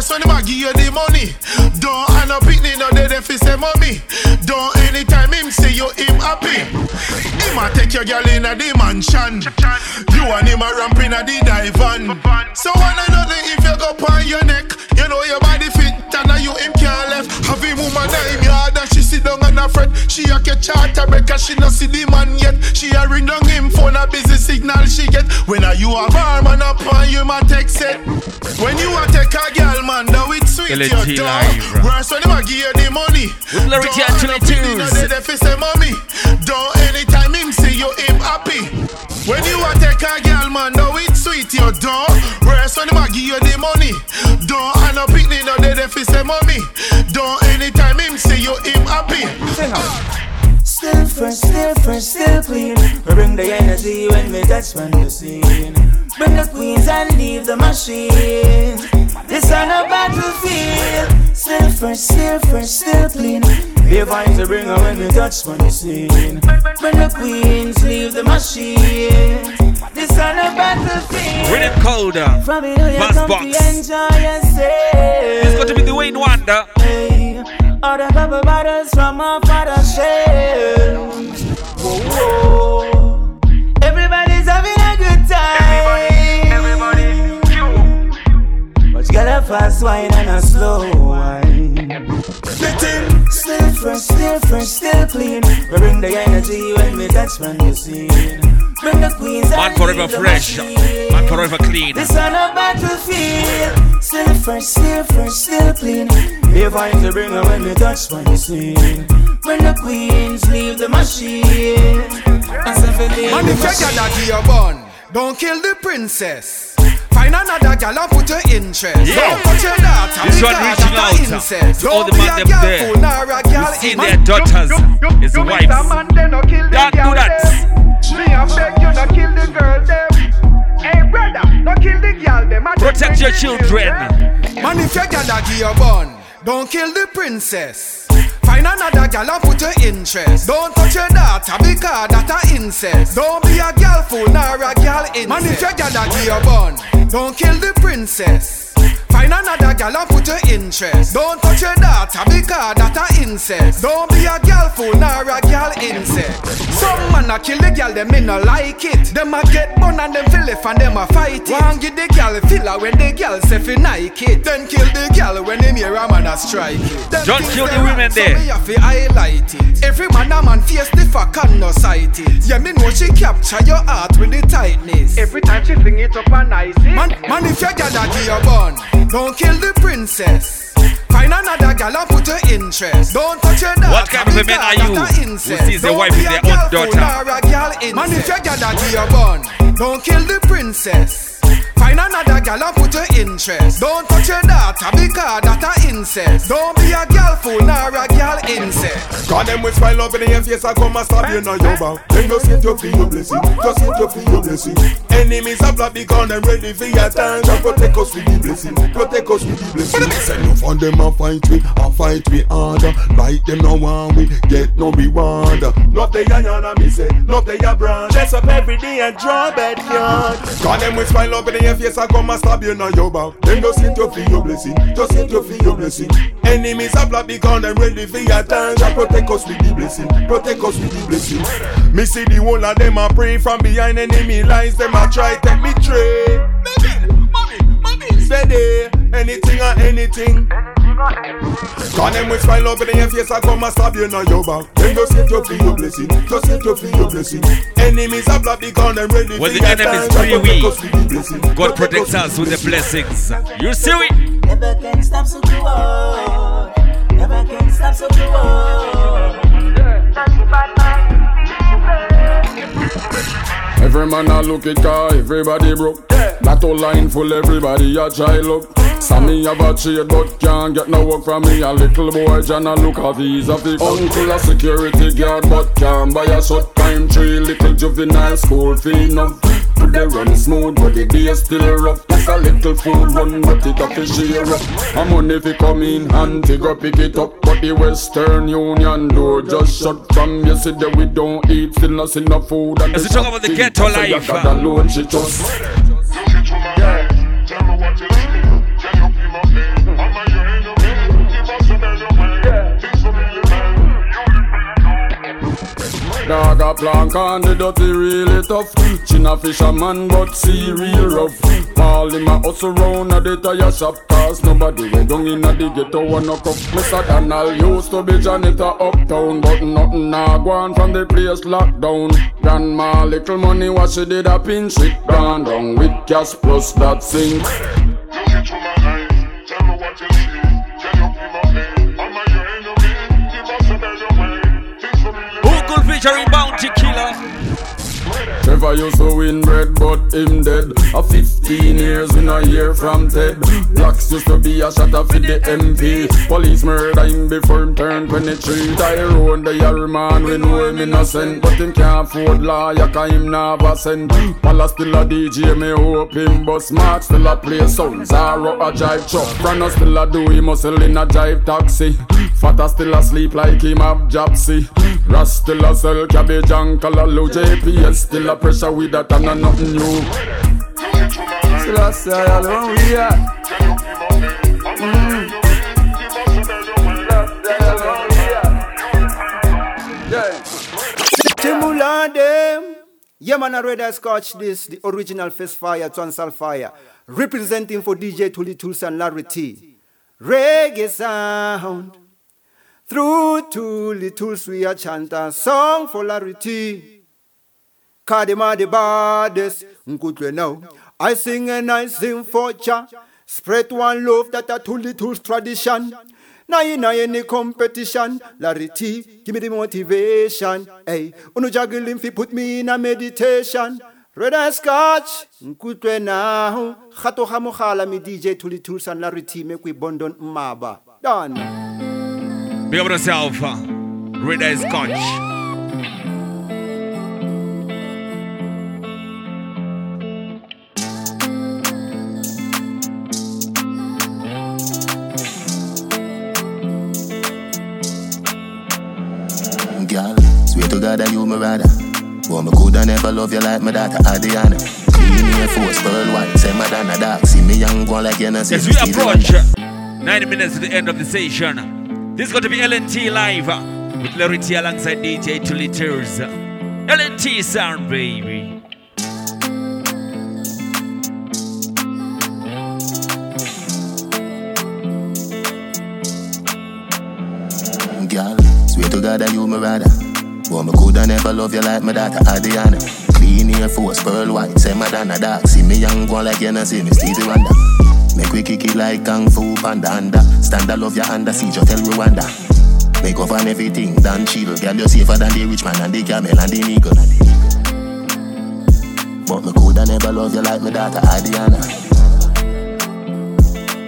Worse when him give you the money. Don't a pick the no dead if he say mommy. Don't anytime him see you, him happy. Him a take your girl in a the mansion. You and him a ramp in a the divan. So one another if you go on your neck, you know your body fit and now you him can't left. Have him woman in yard and she sit down and a fret. She a catch charter because she no see the man yet. She a ring down him phone a busy signal she get. When a you a bar man up on you ma text it. When you a take a girl man, that it sweet your dog. Worse when him a give you the money.
With Larity and Chili Tunes.
If he say mommy, don't anytime him see you him happy. When you a take a girl man, that it sweet dog. Worse when him a give you the money. Don't and a picnic no if he say mommy. Don't anytime him see you him happy.
Still fresh, still fresh, still clean. We bring the energy when we touch on the scene. Bring the queens and leave the machine. This on a battlefield. Still fresh, still fresh, still clean. Be vibes to bring her when we touch on the scene. Bring the queens, leave the machine. This on a battlefield.
Rhythm colder.
Uh, From it, you
Bass
come
box.
to enjoy yourself.
It's got to be the Wayne Wonder.
All the pepper bottles from my father's shelves. Whoa, oh. whoa. Everybody's having a good time. Everybody, But you got a fast wine and a slow wine. Still fresh, still fresh, still clean. We bring the energy when we touch man the scene. Bring the queens
Man
and
forever fresh.
machine.
Man forever clean.
This on a battlefield. Still fresh, still fresh, still clean. Be vibes to bring her when we touch when you scene. When the queens leave the machine. And so for leave
Man, if your
machine.
a give bun, don't kill the princess. Find another gal and put her interest.
Yeah.
Don't touch your daughter.
This
because
one reaching out
a incest.
to all
Don't
the
be
man
a
them there.
fool, nor a gal
We see their daughters is wives.
Man, they no kill
Don't do that.
them. Me a beg you no kill the girl them. Hey brother, no kill the girl them. I
Protect your
the
children.
Man, if your gal a give you bun, don't kill the princess. Find another gal and put her interest. Don't touch your daughter because that a incest. Don't be a gal fool nor a gal incest. Man, if your gal a give you bun, don't kill the princess. Find another gal and put her interest. Don't touch your daughter because that a incest. Don't be a gal fool nor a gal incest. Some man a kill the gal, them me no like it. Them a get bun and them feel it and them a fight it. One give the gal filler when the gal say fi Nike it. Then kill the gal when them hear a man a strike it. Them
Don't
things
kill
they
the women
wrong, so
there.
me have to highlight it. Every man a man face the fuck and no sight it. Yeah, me know she capture your heart with the tightness.
Every time she fling it up and nice it.
Man, man, if your gal a give you bun, don't kill the princess. Find another gal and put her interest. Don't touch your daughter.
What kind of a man are you
because that a
who sees their wife with their own daughter?
nor a gal incest. Man, if your gal a give you bun, don't kill the princess. Find another gal and put her interest. Don't touch your daughter because that a incest. Don't be a gal fool nor a gal incest.
Cause them with smile up in your face I come and stab you now your back. Then just hit your feel your blessing. Just hit your feel your blessing. Enemies are black because them ready for your time And protect us with the blessing. Protect us with the blessing. Send no fun them and fight we And fight we harder. Like them no one we Get no reward. Not they a yarn and me say Not they a brand. Dress up every day and draw backyard Cause them with smile up in your face I come and stab you now your back. Then just hit your feel your blessing Just hit your feel your blessing. Enemies are black because them ready for your And protect us with the blessing Protect us with the blessing. Me see the whole of them a pray From behind enemy lines Them a try take me tray Steady Anything or anything
Can them with smile up in your face, I come and stab you in your back. Then just set you for your blessing, just set you for your blessing. Enemies are blood because them ready
When the
your
enemies
time.
free, we
protect us with the blessing.
God protects us with the blessings. You see it?
Never can stop so good. Never can stop so good.
Every man a look it car, everybody broke. That whole line full, everybody a child up. Sammy have a trade but can't get no work from me. A little boy John a look at these a fix. Uncle a security guard but can't buy a short time. tree. Little juvenile school fee enough. Put the run smooth but the day still rough. Just a little food run but it a fi share up. A money fi come in hand fi go pick it up. But the Western Union door just shut from yesterday. We don't eat still not no food. And
As we talk about the ghetto life,
got alone, she just Dog a plank and the dirty really tough Chin a fisherman but see real rough All him a hustle round at the tire shop Cause nobody way down in a the ghetto wanna cup Mr. Donald used to be janitor uptown But nothing now gone from the place locked down Grandma little money what she did a pinch it Gone down with cash plus that sink Tell me what you
Uncle featuring Bounty Killer.
Trevor used to win bread, but him dead. A 15 years in a year from Ted. Blacks used to be a shot for the MP. Police murder him before him turned 23. Tyrone, the year man, we know him innocent. But him can't afford lawyer, cause him never send. Pala still a DJ, me hope him. But smart still a play sound. Zaro a drive truck. Frano still a do him hustle in a drive taxi. Fatta still asleep like him have Japsy. Ras still a sell cabbage and callaloo. JPS still a pressure with that and a nothing new. Still a say alone we are. Mm.
Timulande. Yeah, man, I read I scotch this, the original Fist Fire, Tonsal Fire, representing for DJ Tully Tools and Larry T. Reggae sound. Through Tully Tools, we are chant a song for Larry T. Kadima the baddest, Nkutwe now. I sing and I sing for Cha. Spread one love that a Tully Tools tradition. Now in any competition, Larry T, give me the motivation. Hey, uno juggling fi put me in a meditation. Red and scotch, nkutwe now. Khato hamukhala mi DJ Tully Tools and Larry T, make we bondon maba. Done.
Big up yourself. Red Eye Scotch.
God that you my rather. But me coulda never love you like my daughter Adriana. Clean Air Force, pearl white, say Madonna dark. See me young one like you know, see
As we approach
Wonder.
uh, 90 minutes to the end of the session, this is going to be LNT live with Larry T alongside DJ Tully Tears. LNT sound, baby.
Girl, swear to God that you my rather. But me coulda never love you like my daughter Adriana. Clean Air Force, pearl white, say Madonna dark. See me young one like you know, see me Stevie Wonder. Make we kick it like Kung Fu Panda under. Stand I love your under, see you tell Rwanda. Make over on everything, done chill. Girl, you safer than the rich man and the camel and the nigga. But me coulda never love you like my daughter Adriana.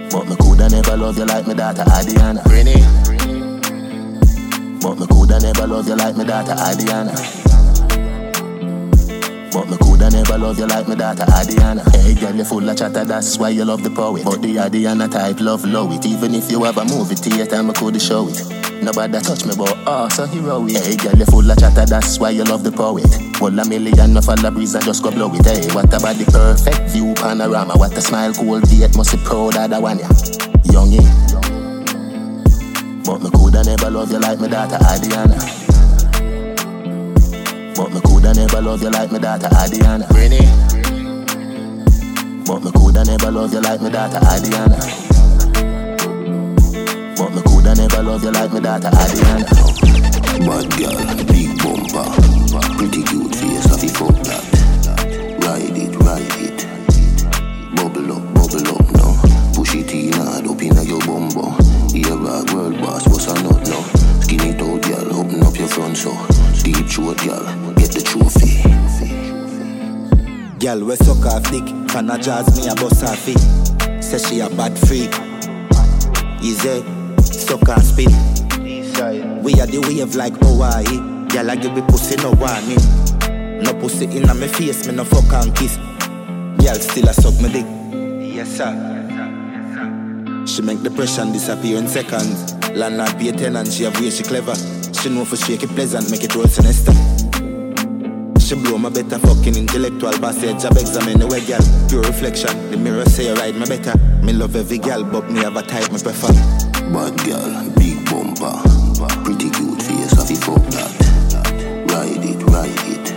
But me coulda never love you like my daughter Adriana. Renee. But me coulda never love you like my daughter Adriana. But me coulda never love you like my daughter Adriana. Hey girl, you full of chatter, that's why you love the poet. But the Adriana type love low it. Even if you have a movie theater, me coulda show it. Nobody touch me, but oh, so heroic. Hey girl, you full of chatter, that's why you love the poet. Well, a million, no follow breeze and just go blow it. Hey, what about the perfect view panorama? What a smile, cool gate, must be proud of that one, yeah. Youngie. But me coulda never love you like my daughter Adriana. But me coulda never love you like my daughter Adriana. Renee. But me coulda never love you like my daughter Adriana.
Coulda never love you like my daughter Adriana.
Bad girl, big bumper, pretty cute face, have fuck that. Ride it, ride it. Bubble up, bubble up inna your bumbo. Ear rock, world boss, what's a nut now? Skin it out, girl, open up your front so. Deep throat, girl, get the trophy.
Girl, we suck off dick. Fan a jazz me a bust her feet. Say she a bad freak. Easy, suck and spin. We are the wave like Hawaii. Girl, I give me pussy no warning. No pussy in my face, me no fuck and kiss. Girl, still a suck me dick. Yes, sir. She make depression disappear in seconds. Landlord pay tenant, she have way she clever. She know for shake it pleasant, make it roll sinister. She blow my better fucking intellectual passage Job examine the way girl Pure reflection The mirror say you ride me better Me love every girl But me have a type me prefer
Bad girl, big bumper, pretty cute face, have fuck that. Ride it, ride it.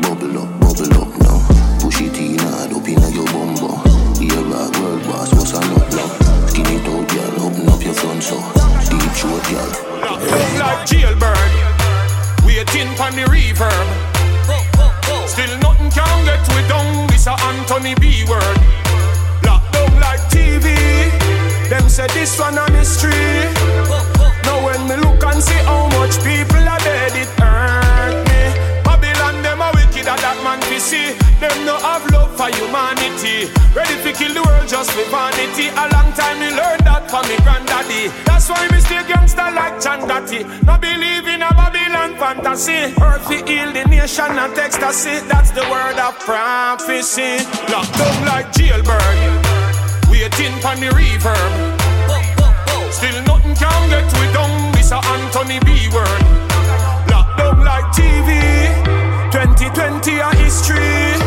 Bubble up, bubble up now. Push it in hard up inna your bumbo. Rock, world boss, what's a up your front so. Deep throat, girl.
Look like jailbird, waiting for the reverb. Still nothing can get we down. This a Anthony B word. Locked down like TV. Them say this one a mystery. Now when me look and see how much people are dead, it hurt me. Babylon them a wicked a that man see. Them no have love for humanity. Ready to kill the world just with vanity. A long time me learned that from me granddaddy. That's why me stay gangster like Chandati. No believe in a Babylon fantasy. Earth fi heal the nation and ecstasy. That's the word of prophecy. Locked up like jailbird. Waiting for the reverb. Still nothing can get we down. A Anthony B word. Locked down like TV. 2020 a history.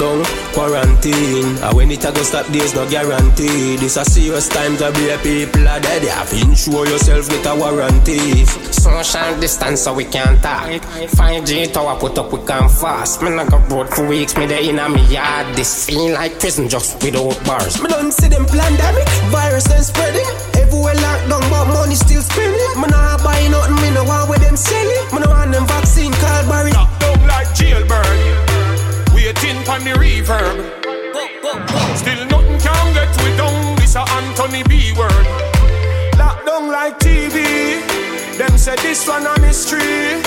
Lockdown, quarantine. And when it a go stop, there's no guarantee. This a serious time to be a people are dead. You have to insure yourself with a warranty.
Social distance so we can't talk. 5G tower put up we can fast. Me not got road for weeks, me there in a me yard. This feel like prison just without bars.
Me don't see them pandemic, virus and spreading. Everywhere lockdown, but money still spending. Me not buy nothing, me no want where them selling. Me no want them vaccine called Barry.
Lockdown like jailbird. Waiting for the reverb. Still nothing can get we down. This a Anthony B word. Lockdown like TV. Them say this one a mystery.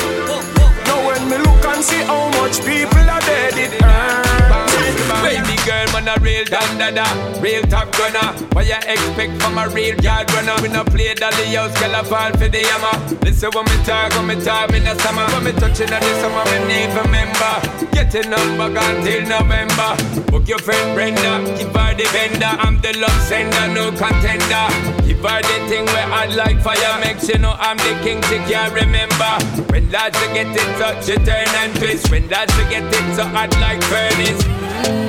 Now when me look and see how much people are dead, it hurts.
Baby girl, man, a real dan dada, real top gunner. What you expect from a real yard runner? We no play dolly house, girl, I fall for the hammer. Listen when me talk, when me talk, me no summer. When me touching on the summer, me need remember. Getting number until November. Book your friend Brenda, give her the vendor. I'm the love sender, no contender. Give her the thing where I like fire, make sure know I'm the king, she can't remember. When lads to get it touch, you turn and twist. When lads to get it so hot like furnace.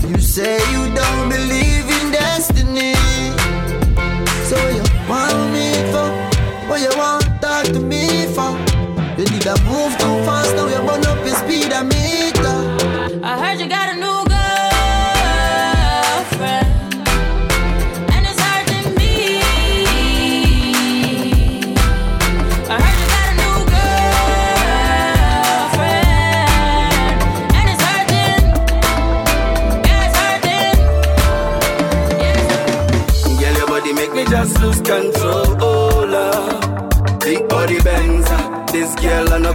Do you
say you don't believe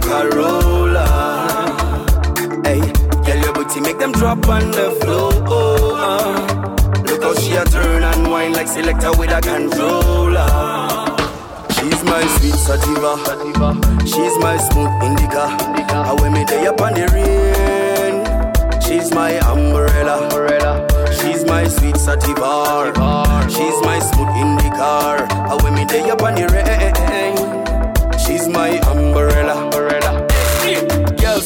Corolla. Hey, girl, your booty make them drop on the floor. Look how she a turn and wine like selector with a controller. She's my sweet sativa, she's my smooth indica. And when me day up on the rain, she's my umbrella. She's my sweet sativa, she's my smooth indica. And when me day up on the rain, she's my umbrella.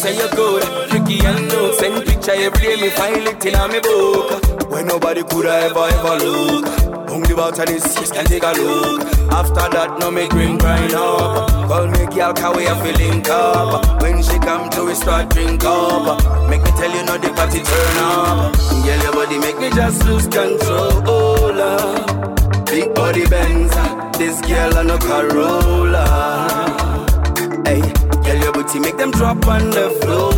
Say you're good, tricky and no Send picture every day, me file it in me book. Where nobody could ever ever look. Only about this, just can take a look. After that, no make ring grind up. Call me girl, cause we are feeling up? When she come to, we start drink up. Make me tell you, no, the party turn up. Girl, your body make me just lose control. Big body Benz, this girl on a Corolla. Hey, booty make them drop on the floor.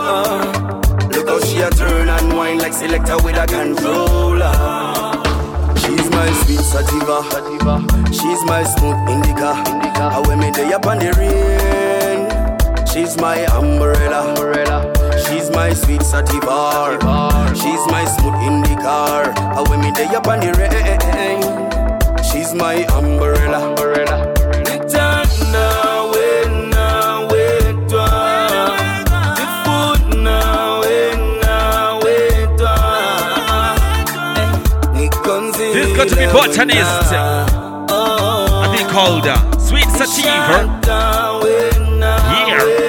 Uh. Look how she a turn and wine like selector with a controller. She's my sweet sativa, she's my smooth indica. And when me day up on the rain, she's my umbrella. She's my sweet sativa, she's my smooth indica. And when me day up on the rain, she's my umbrella. Nitana
got to be botanist. I think called uh, Sweet Sativa. Yeah.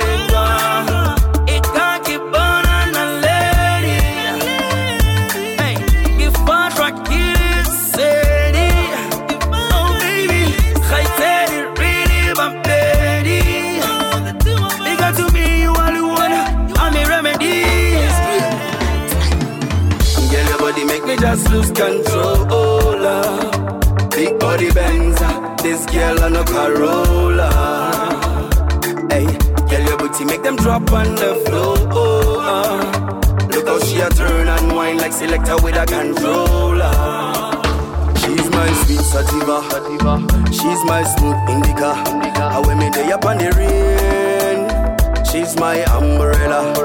Just lose control. Body Benz, this girl on a Corolla. Hey, girl, your booty make them drop on the floor. Look how she a turn and wine like selector with a controller. She's my sweet sativa, she's my smooth indica. And when me day up on the rain, she's my umbrella.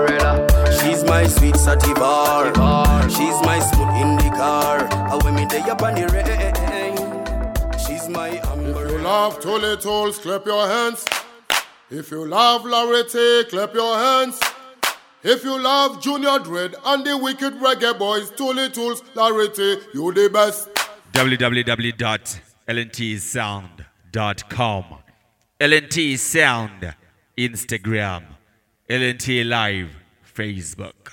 She's my sweet sativa, she's my smooth indica. And when me day up on the rain,
love Too Littles, clap your hands. If you love Larity, clap your hands. If you love Junior Dread and the Wicked Reggae Boys, Too Littles, Larity, you the best.
www.lntsound.com. LNT Sound, Instagram. LNT Live, Facebook.